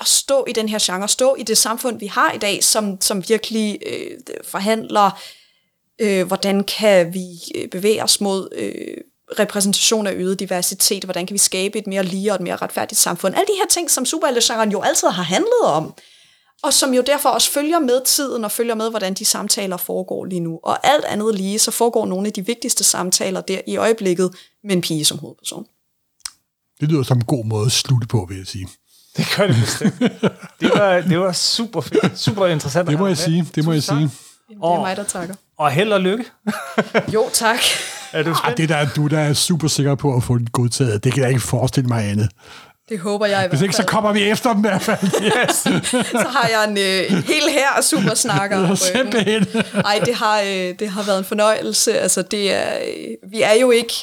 At stå i den her genre, stå i det samfund, vi har i dag, som, som virkelig øh, forhandler, øh, hvordan kan vi øh, bevæge os mod øh, repræsentation af øget diversitet, hvordan kan vi skabe et mere lige og et mere retfærdigt samfund. Alle de her ting, som superheltegenren jo altid har handlet om, og som jo derfor også følger med tiden og følger med, hvordan de samtaler foregår lige nu. Og alt andet lige, så foregår nogle af de vigtigste samtaler der i øjeblikket med en pige som hovedperson. Det lyder som en god måde at slutte på, vil jeg sige. Det gør det bestemt. det, var, det var super fedt, super interessant. Det må jeg sige, det må jeg sige. Jamen, det er mig, der takker. Og held og lykke. jo, tak. Er du Ah, spændt? det der, du der er super sikker på at få den godtaget. Det kan jeg ikke forestille mig andet. Det håber jeg i Hvis ikke, så kommer vi efter dem i hvert fald. Yes. Så har jeg en, øh, en hel her om ryggen. Simpelthen. Ej, det har, øh, det har været en fornøjelse. Altså, det er, øh, vi er jo ikke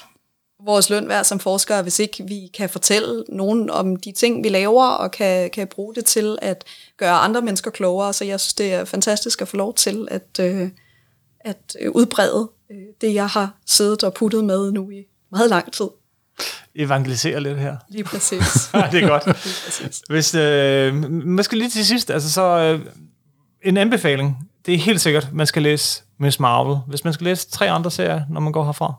vores løn værd som forskere, hvis ikke vi kan fortælle nogen om de ting, vi laver, og kan, kan bruge det til at gøre andre mennesker klogere. Så jeg synes, det er fantastisk at få lov til at, øh, at øh, udbrede øh, det, jeg har siddet og puttet med nu i meget lang tid. Evangelisere lidt her. Lige præcis. Det er godt. Hvis, øh, man skal lige til sidst, altså så øh, en anbefaling. Det er helt sikkert, man skal læse Miss Marvel. Hvis man skal læse tre andre serier, når man går herfra.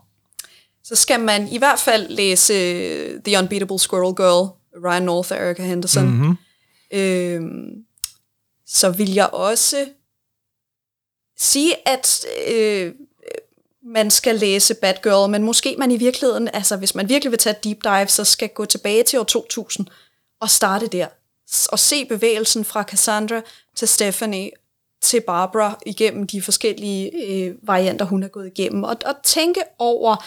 Så skal man i hvert fald læse øh, The Unbeatable Squirrel Girl, Ryan North og Erica Henderson. Mm-hmm. Øhm, så vil jeg også sige, at øh, man skal læse Bad Girl, men måske man i virkeligheden, altså hvis man virkelig vil tage et deep dive, så skal gå tilbage til år 2000 og starte der. Og se bevægelsen fra Cassandra til Stephanie til Barbara igennem de forskellige øh, varianter, hun har gået igennem. Og, og tænke over,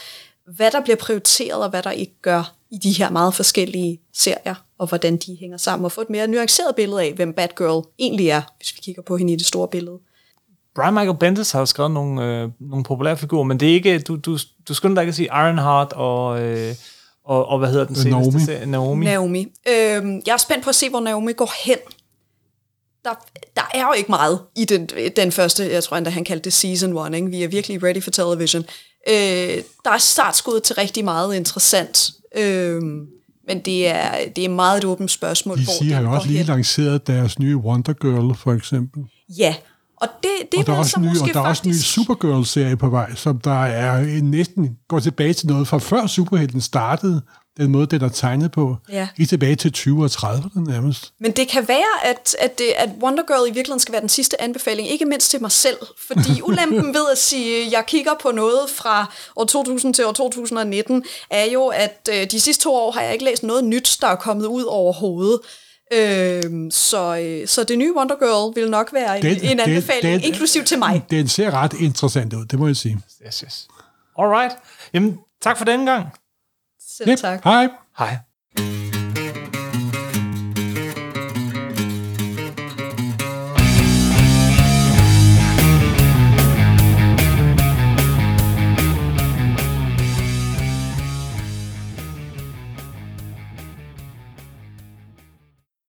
hvad der bliver prioriteret, og hvad der ikke gør i de her meget forskellige serier, og hvordan de hænger sammen, og få et mere nuanceret billede af, hvem Batgirl egentlig er, hvis vi kigger på hende i det store billede. Brian Michael Bendis har jo skrevet nogle, øh, nogle populære figurer, men det er ikke, du, du, du skynder dig ikke at sige Ironheart og, øh, og, og hvad hedder den seneste Naomi. serie? Naomi. Naomi. Øhm, jeg er spændt på at se, hvor Naomi går hen. Der, der er jo ikke meget i den, den første, jeg tror endda han kaldte det season one, ikke? vi er virkelig ready for television. Øh, der er startskud til rigtig meget interessant, øhm, men det er, det er meget et åbent spørgsmål. hvor DC har jo også lige hen. lanceret deres nye Wonder Girl, for eksempel. Ja, og det, det og der er også så en ny, måske og der er også en ny faktisk... Supergirl-serie på vej, som der er en næsten går tilbage til noget fra før superhelten startede, den måde, den er tegnet på. Ja. Helt tilbage til 20 og 30'erne nærmest. Men det kan være, at, at, det, at Wonder Girl i virkeligheden skal være den sidste anbefaling, ikke mindst til mig selv. Fordi ulempen ved at sige, at jeg kigger på noget fra år 2000 til år 2019, er jo, at øh, de sidste to år har jeg ikke læst noget nyt, der er kommet ud overhovedet. Øh, så, så det nye Wonder Girl vil nok være en, Den- en den- anbefaling, den- inklusiv til mig. Den ser ret interessant ud, det må jeg sige. Yes, yes. Alright. Jamen, tak for denne gang. Selv tak. Hej. Hej.